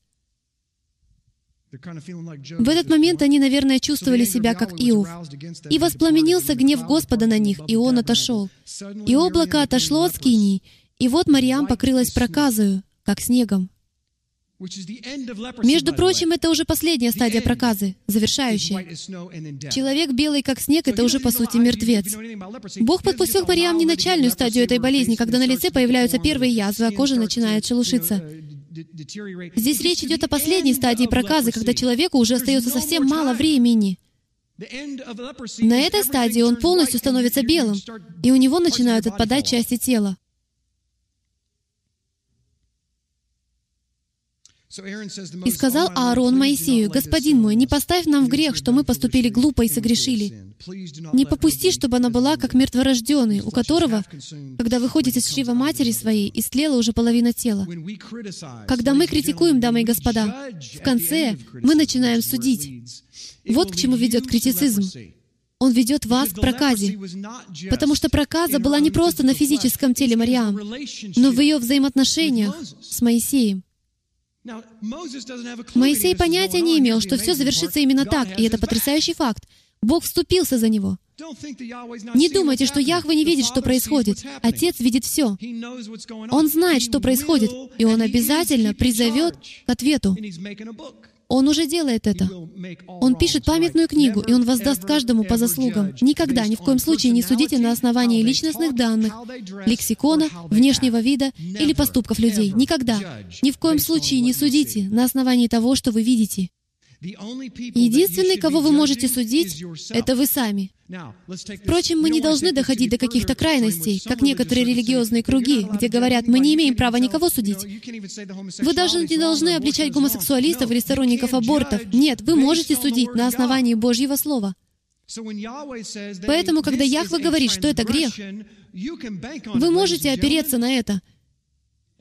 В этот момент они, наверное, чувствовали себя как Иов. «И воспламенился гнев Господа на них, и он отошел. И облако отошло от скинии, и вот Мариам покрылась проказою, как снегом». Между прочим, это уже последняя стадия проказы, завершающая. Человек белый, как снег, это уже, по сути, мертвец. Бог подпустил к Мариам не начальную стадию этой болезни, когда на лице появляются первые язвы, а кожа начинает шелушиться. Здесь речь идет о последней стадии проказы, когда человеку уже остается совсем мало времени. На этой стадии он полностью становится белым, и у него начинают отпадать части тела. И сказал Аарон Моисею, «Господин мой, не поставь нам в грех, что мы поступили глупо и согрешили. Не попусти, чтобы она была как мертворожденный, у которого, когда выходит из чрева матери своей, истлела уже половина тела. Когда мы критикуем, дамы и господа, в конце мы начинаем судить. Вот к чему ведет критицизм. Он ведет вас к проказе. Потому что проказа была не просто на физическом теле Мариам, но в ее взаимоотношениях с Моисеем. Моисей понятия не имел, что все завершится именно так, и это потрясающий факт. Бог вступился за него. Не думайте, что Яхва не видит, что происходит. Отец видит все. Он знает, что происходит, и Он обязательно призовет к ответу. Он уже делает это. Он пишет памятную книгу, и Он воздаст каждому по заслугам. Никогда, ни в коем случае не судите на основании личностных данных, лексикона, внешнего вида или поступков людей. Никогда. Ни в коем случае не судите на основании того, что вы видите. Единственный, кого вы можете судить, это вы сами. Впрочем, мы не должны доходить до каких-то крайностей, как некоторые религиозные круги, где говорят, мы не имеем права никого судить. Вы даже не должны обличать гомосексуалистов или сторонников абортов. Нет, вы можете судить на основании Божьего Слова. Поэтому, когда Яхва говорит, что это грех, вы можете опереться на это.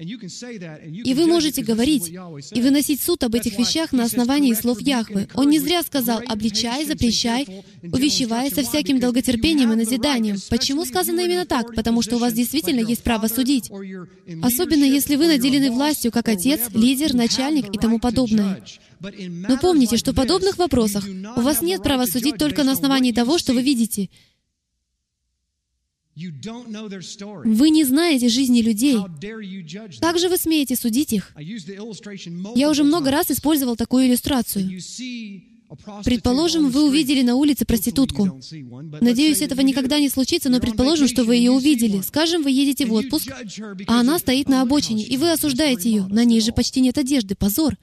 И вы можете говорить и выносить суд об этих вещах на основании слов Яхвы. Он не зря сказал «обличай, запрещай, увещевай со всяким долготерпением и назиданием». Почему сказано именно так? Потому что у вас действительно есть право судить. Особенно если вы наделены властью как отец, лидер, начальник и тому подобное. Но помните, что в подобных вопросах у вас нет права судить только на основании того, что вы видите — вы не знаете жизни людей. Как же вы смеете судить их? Я уже много раз использовал такую иллюстрацию. Предположим, вы увидели на улице проститутку. Надеюсь, этого никогда не случится, но предположим, что вы ее увидели. Скажем, вы едете в отпуск, а она стоит на обочине, и вы осуждаете ее. На ней же почти нет одежды. Позор.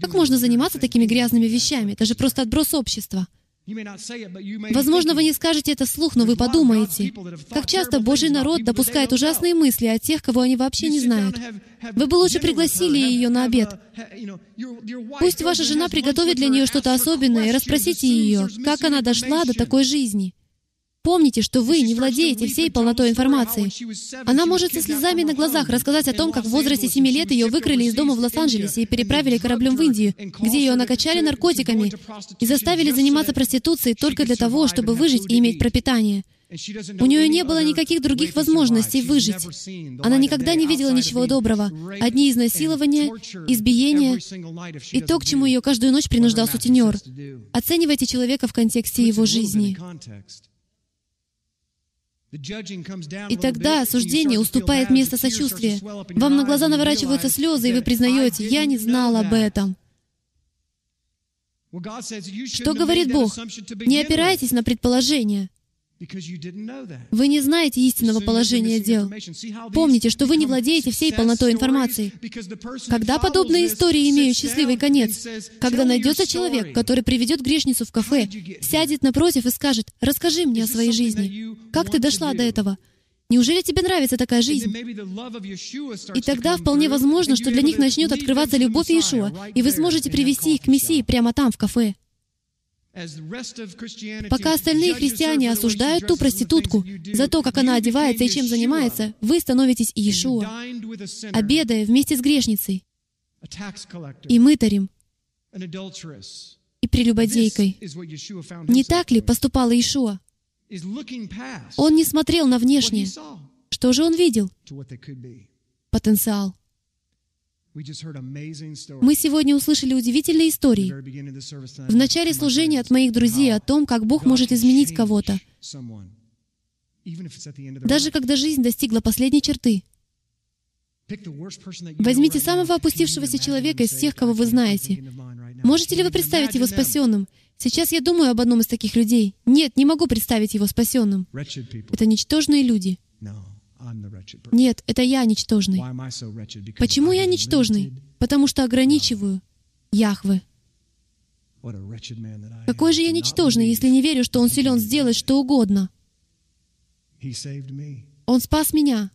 Как можно заниматься такими грязными вещами? Это же просто отброс общества. Возможно, вы не скажете это вслух, но вы подумаете, как часто Божий народ допускает ужасные мысли о тех, кого они вообще не знают. Вы бы лучше пригласили ее на обед. Пусть ваша жена приготовит для нее что-то особенное и расспросите ее, как она дошла до такой жизни. Помните, что вы не владеете всей полнотой информации. Она может со слезами на глазах рассказать о том, как в возрасте 7 лет ее выкрали из дома в Лос-Анджелесе и переправили кораблем в Индию, где ее накачали наркотиками и заставили заниматься проституцией только для того, чтобы выжить и иметь пропитание. У нее не было никаких других возможностей выжить. Она никогда не видела ничего доброго. Одни изнасилования, избиения и то, к чему ее каждую ночь принуждал сутенер. Оценивайте человека в контексте его жизни. И тогда осуждение уступает место сочувствия. Вам на глаза наворачиваются слезы, и вы признаете, «Я не знал об этом». Что говорит Бог? Не опирайтесь на предположения. Вы не знаете истинного положения дел. Помните, что вы не владеете всей полнотой информации. Когда подобные истории имеют счастливый конец, когда найдется человек, который приведет грешницу в кафе, сядет напротив и скажет, «Расскажи мне о своей жизни. Как ты дошла до этого?» Неужели тебе нравится такая жизнь? И тогда вполне возможно, что для них начнет открываться любовь Иешуа, и вы сможете привести их к Мессии прямо там, в кафе. Пока остальные христиане осуждают ту проститутку за то, как она одевается и чем занимается, вы становитесь Иешуа, обедая вместе с грешницей и мытарем и прелюбодейкой. Не так ли поступал Иешуа? Он не смотрел на внешнее. Что же он видел? Потенциал. Мы сегодня услышали удивительные истории. В начале служения от моих друзей о том, как Бог может изменить кого-то, даже когда жизнь достигла последней черты. Возьмите самого опустившегося человека из всех, кого вы знаете. Можете ли вы представить его спасенным? Сейчас я думаю об одном из таких людей. Нет, не могу представить его спасенным. Это ничтожные люди. Нет, это я ничтожный. Почему я ничтожный? Потому что ограничиваю Яхвы. Какой же я ничтожный, если не верю, что Он силен сделать что угодно? Он спас меня,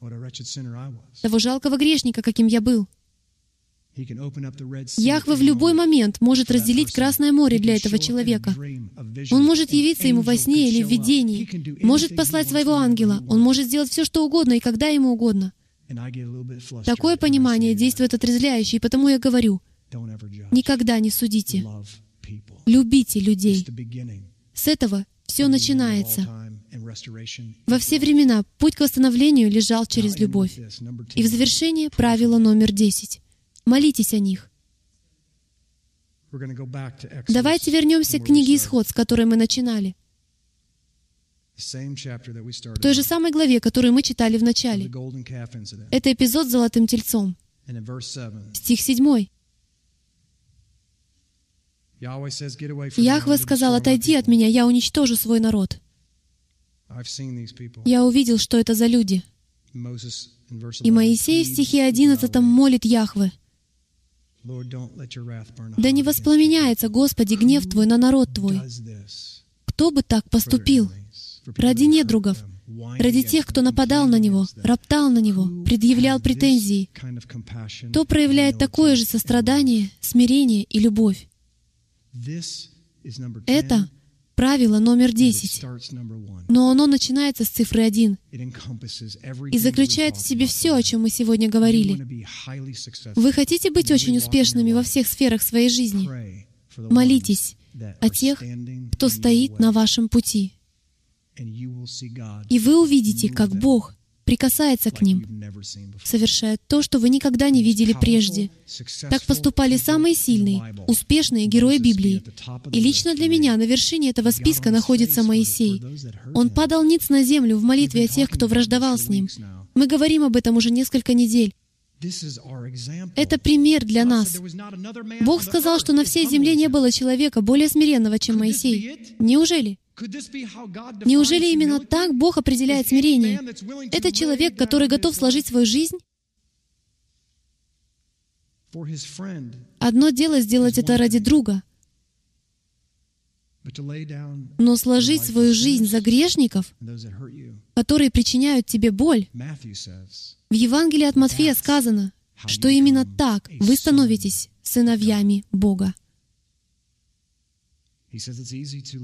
того жалкого грешника, каким я был. Яхве в любой момент может разделить Красное море для этого человека. Он может явиться ему во сне или в видении, может послать своего ангела, он может сделать все, что угодно и когда ему угодно. Такое понимание действует отрезвляюще, и потому я говорю, никогда не судите. Любите людей. С этого все начинается. Во все времена путь к восстановлению лежал через любовь. И в завершение правило номер десять. Молитесь о них. Давайте вернемся к книге «Исход», с которой мы начинали. В той же самой главе, которую мы читали в начале. Это эпизод с золотым тельцом. Стих 7. Яхве сказал, «Отойди от меня, я уничтожу свой народ». Я увидел, что это за люди. И Моисей в стихе 11 молит Яхве, «Да не воспламеняется, Господи, гнев Твой на народ Твой. Кто бы так поступил? Ради недругов, ради тех, кто нападал на него, роптал на него, предъявлял претензии. Кто проявляет такое же сострадание, смирение и любовь? Это правило номер 10. Но оно начинается с цифры 1 и заключает в себе все, о чем мы сегодня говорили. Вы хотите быть очень успешными во всех сферах своей жизни? Молитесь о тех, кто стоит на вашем пути. И вы увидите, как Бог прикасается к ним, совершает то, что вы никогда не видели прежде. Так поступали самые сильные, успешные герои Библии. И лично для меня на вершине этого списка находится Моисей. Он падал ниц на землю в молитве о тех, кто враждовал с ним. Мы говорим об этом уже несколько недель. Это пример для нас. Бог сказал, что на всей земле не было человека более смиренного, чем Моисей. Неужели? Неужели именно так Бог определяет смирение? Это человек, который готов сложить свою жизнь? Одно дело сделать это ради друга, но сложить свою жизнь за грешников, которые причиняют тебе боль. В Евангелии от Матфея сказано, что именно так вы становитесь сыновьями Бога.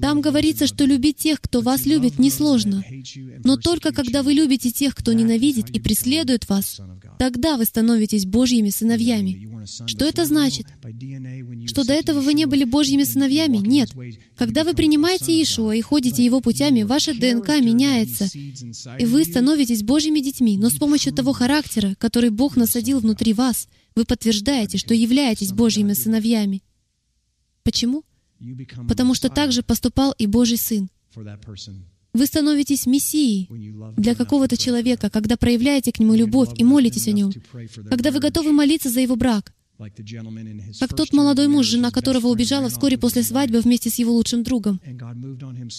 Там говорится, что любить тех, кто вас любит, несложно. Но только когда вы любите тех, кто ненавидит и преследует вас, тогда вы становитесь Божьими сыновьями. Что это значит? Что до этого вы не были Божьими сыновьями? Нет. Когда вы принимаете Иешуа и ходите Его путями, ваша ДНК меняется, и вы становитесь Божьими детьми. Но с помощью того характера, который Бог насадил внутри вас, вы подтверждаете, что являетесь Божьими сыновьями. Почему? Потому что так же поступал и Божий Сын. Вы становитесь Мессией для какого-то человека, когда проявляете к нему любовь и молитесь о нем, когда вы готовы молиться за его брак, как тот молодой муж, жена которого убежала вскоре после свадьбы вместе с его лучшим другом.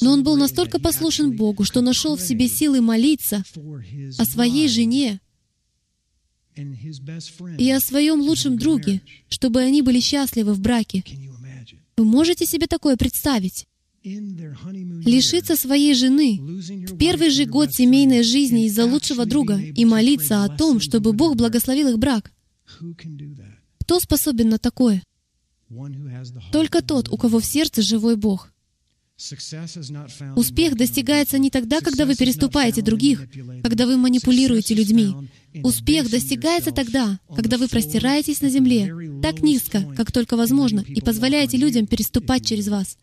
Но он был настолько послушен Богу, что нашел в себе силы молиться о своей жене и о своем лучшем друге, чтобы они были счастливы в браке. Вы можете себе такое представить? Лишиться своей жены в первый же год семейной жизни из-за лучшего друга и молиться о том, чтобы Бог благословил их брак. Кто способен на такое? Только тот, у кого в сердце живой Бог. Успех достигается не тогда, когда вы переступаете других, когда вы манипулируете людьми. Успех достигается тогда, когда вы простираетесь на земле так низко, как только возможно, и позволяете людям переступать через вас.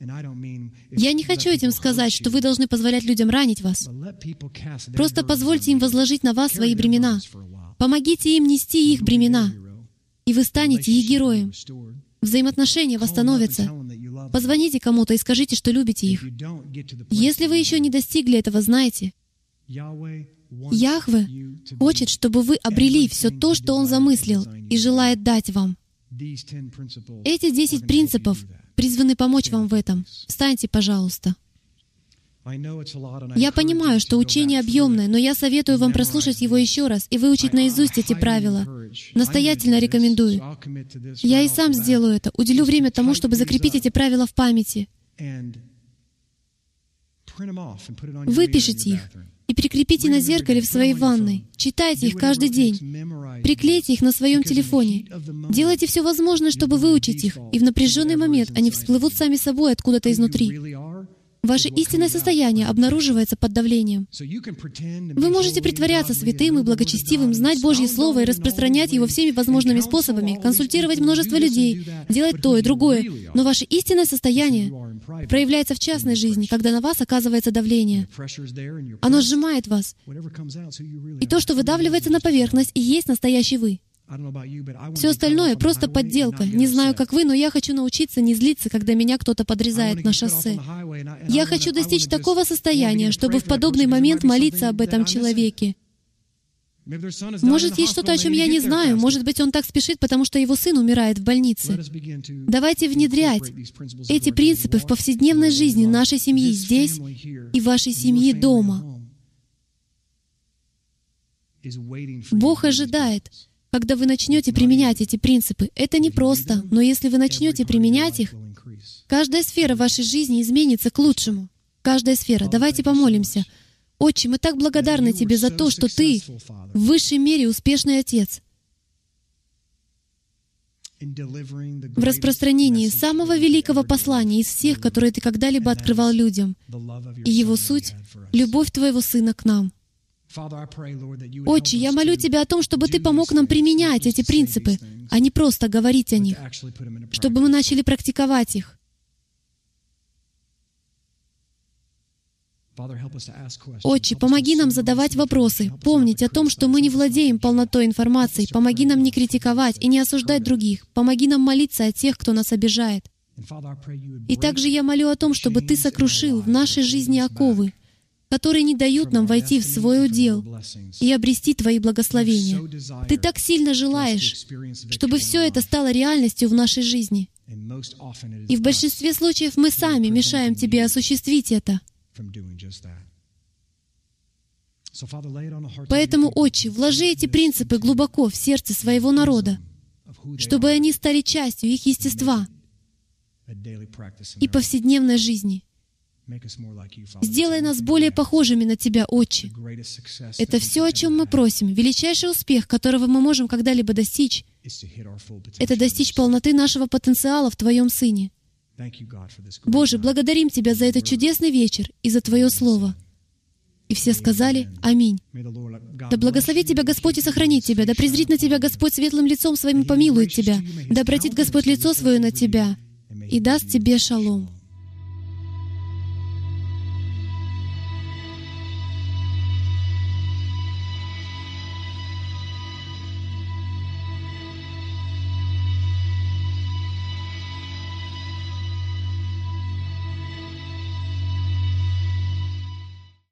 Я не хочу этим сказать, что вы должны позволять людям ранить вас. Просто позвольте им возложить на вас свои бремена. Помогите им нести их бремена, и вы станете их героем. Взаимоотношения восстановятся. Позвоните кому-то и скажите, что любите их. Если вы еще не достигли этого, знайте, Яхве хочет, чтобы вы обрели все то, что Он замыслил и желает дать вам. Эти десять принципов призваны помочь вам в этом. Встаньте, пожалуйста. Я понимаю, что учение объемное, но я советую вам прослушать его еще раз и выучить наизусть эти правила. Настоятельно рекомендую. Я и сам сделаю это. Уделю время тому, чтобы закрепить эти правила в памяти. Выпишите их и прикрепите на зеркале в своей ванной. Читайте их каждый день. Приклейте их на своем телефоне. Делайте все возможное, чтобы выучить их, и в напряженный момент они всплывут сами собой откуда-то изнутри. Ваше истинное состояние обнаруживается под давлением. Вы можете притворяться святым и благочестивым, знать Божье Слово и распространять его всеми возможными способами, консультировать множество людей, делать то и другое, но ваше истинное состояние проявляется в частной жизни, когда на вас оказывается давление. Оно сжимает вас. И то, что выдавливается на поверхность, и есть настоящий вы. Все остальное — просто подделка. Не знаю, как вы, но я хочу научиться не злиться, когда меня кто-то подрезает на шоссе. Я хочу достичь такого состояния, чтобы в подобный момент молиться об этом человеке. Может, есть что-то, о чем я не знаю. Может быть, он так спешит, потому что его сын умирает в больнице. Давайте внедрять эти принципы в повседневной жизни нашей семьи здесь и вашей семьи дома. Бог ожидает, когда вы начнете применять эти принципы. Это не просто, но если вы начнете применять их, каждая сфера вашей жизни изменится к лучшему. Каждая сфера. Давайте помолимся. Отче, мы так благодарны Тебе за то, что Ты в высшей мере успешный Отец. В распространении самого великого послания из всех, которые Ты когда-либо открывал людям, и его суть — любовь Твоего Сына к нам. Отче, я молю Тебя о том, чтобы Ты помог нам применять эти принципы, а не просто говорить о них, чтобы мы начали практиковать их. Отче, помоги нам задавать вопросы, помнить о том, что мы не владеем полнотой информации, помоги нам не критиковать и не осуждать других, помоги нам молиться о тех, кто нас обижает. И также я молю о том, чтобы Ты сокрушил в нашей жизни оковы, которые не дают нам войти в свой удел и обрести Твои благословения. Ты так сильно желаешь, чтобы все это стало реальностью в нашей жизни. И в большинстве случаев мы сами мешаем Тебе осуществить это. Поэтому, Отче, вложи эти принципы глубоко в сердце своего народа, чтобы они стали частью их естества и повседневной жизни. Сделай нас более похожими на Тебя, Отче. Это все, о чем мы просим. Величайший успех, которого мы можем когда-либо достичь, это достичь полноты нашего потенциала в Твоем Сыне. Боже, благодарим Тебя за этот чудесный вечер и за Твое Слово. И все сказали «Аминь». Да благословит Тебя Господь и сохранит Тебя, да презрит на Тебя Господь светлым лицом Своим и помилует Тебя, да обратит Господь лицо Свое на Тебя и даст Тебе шалом.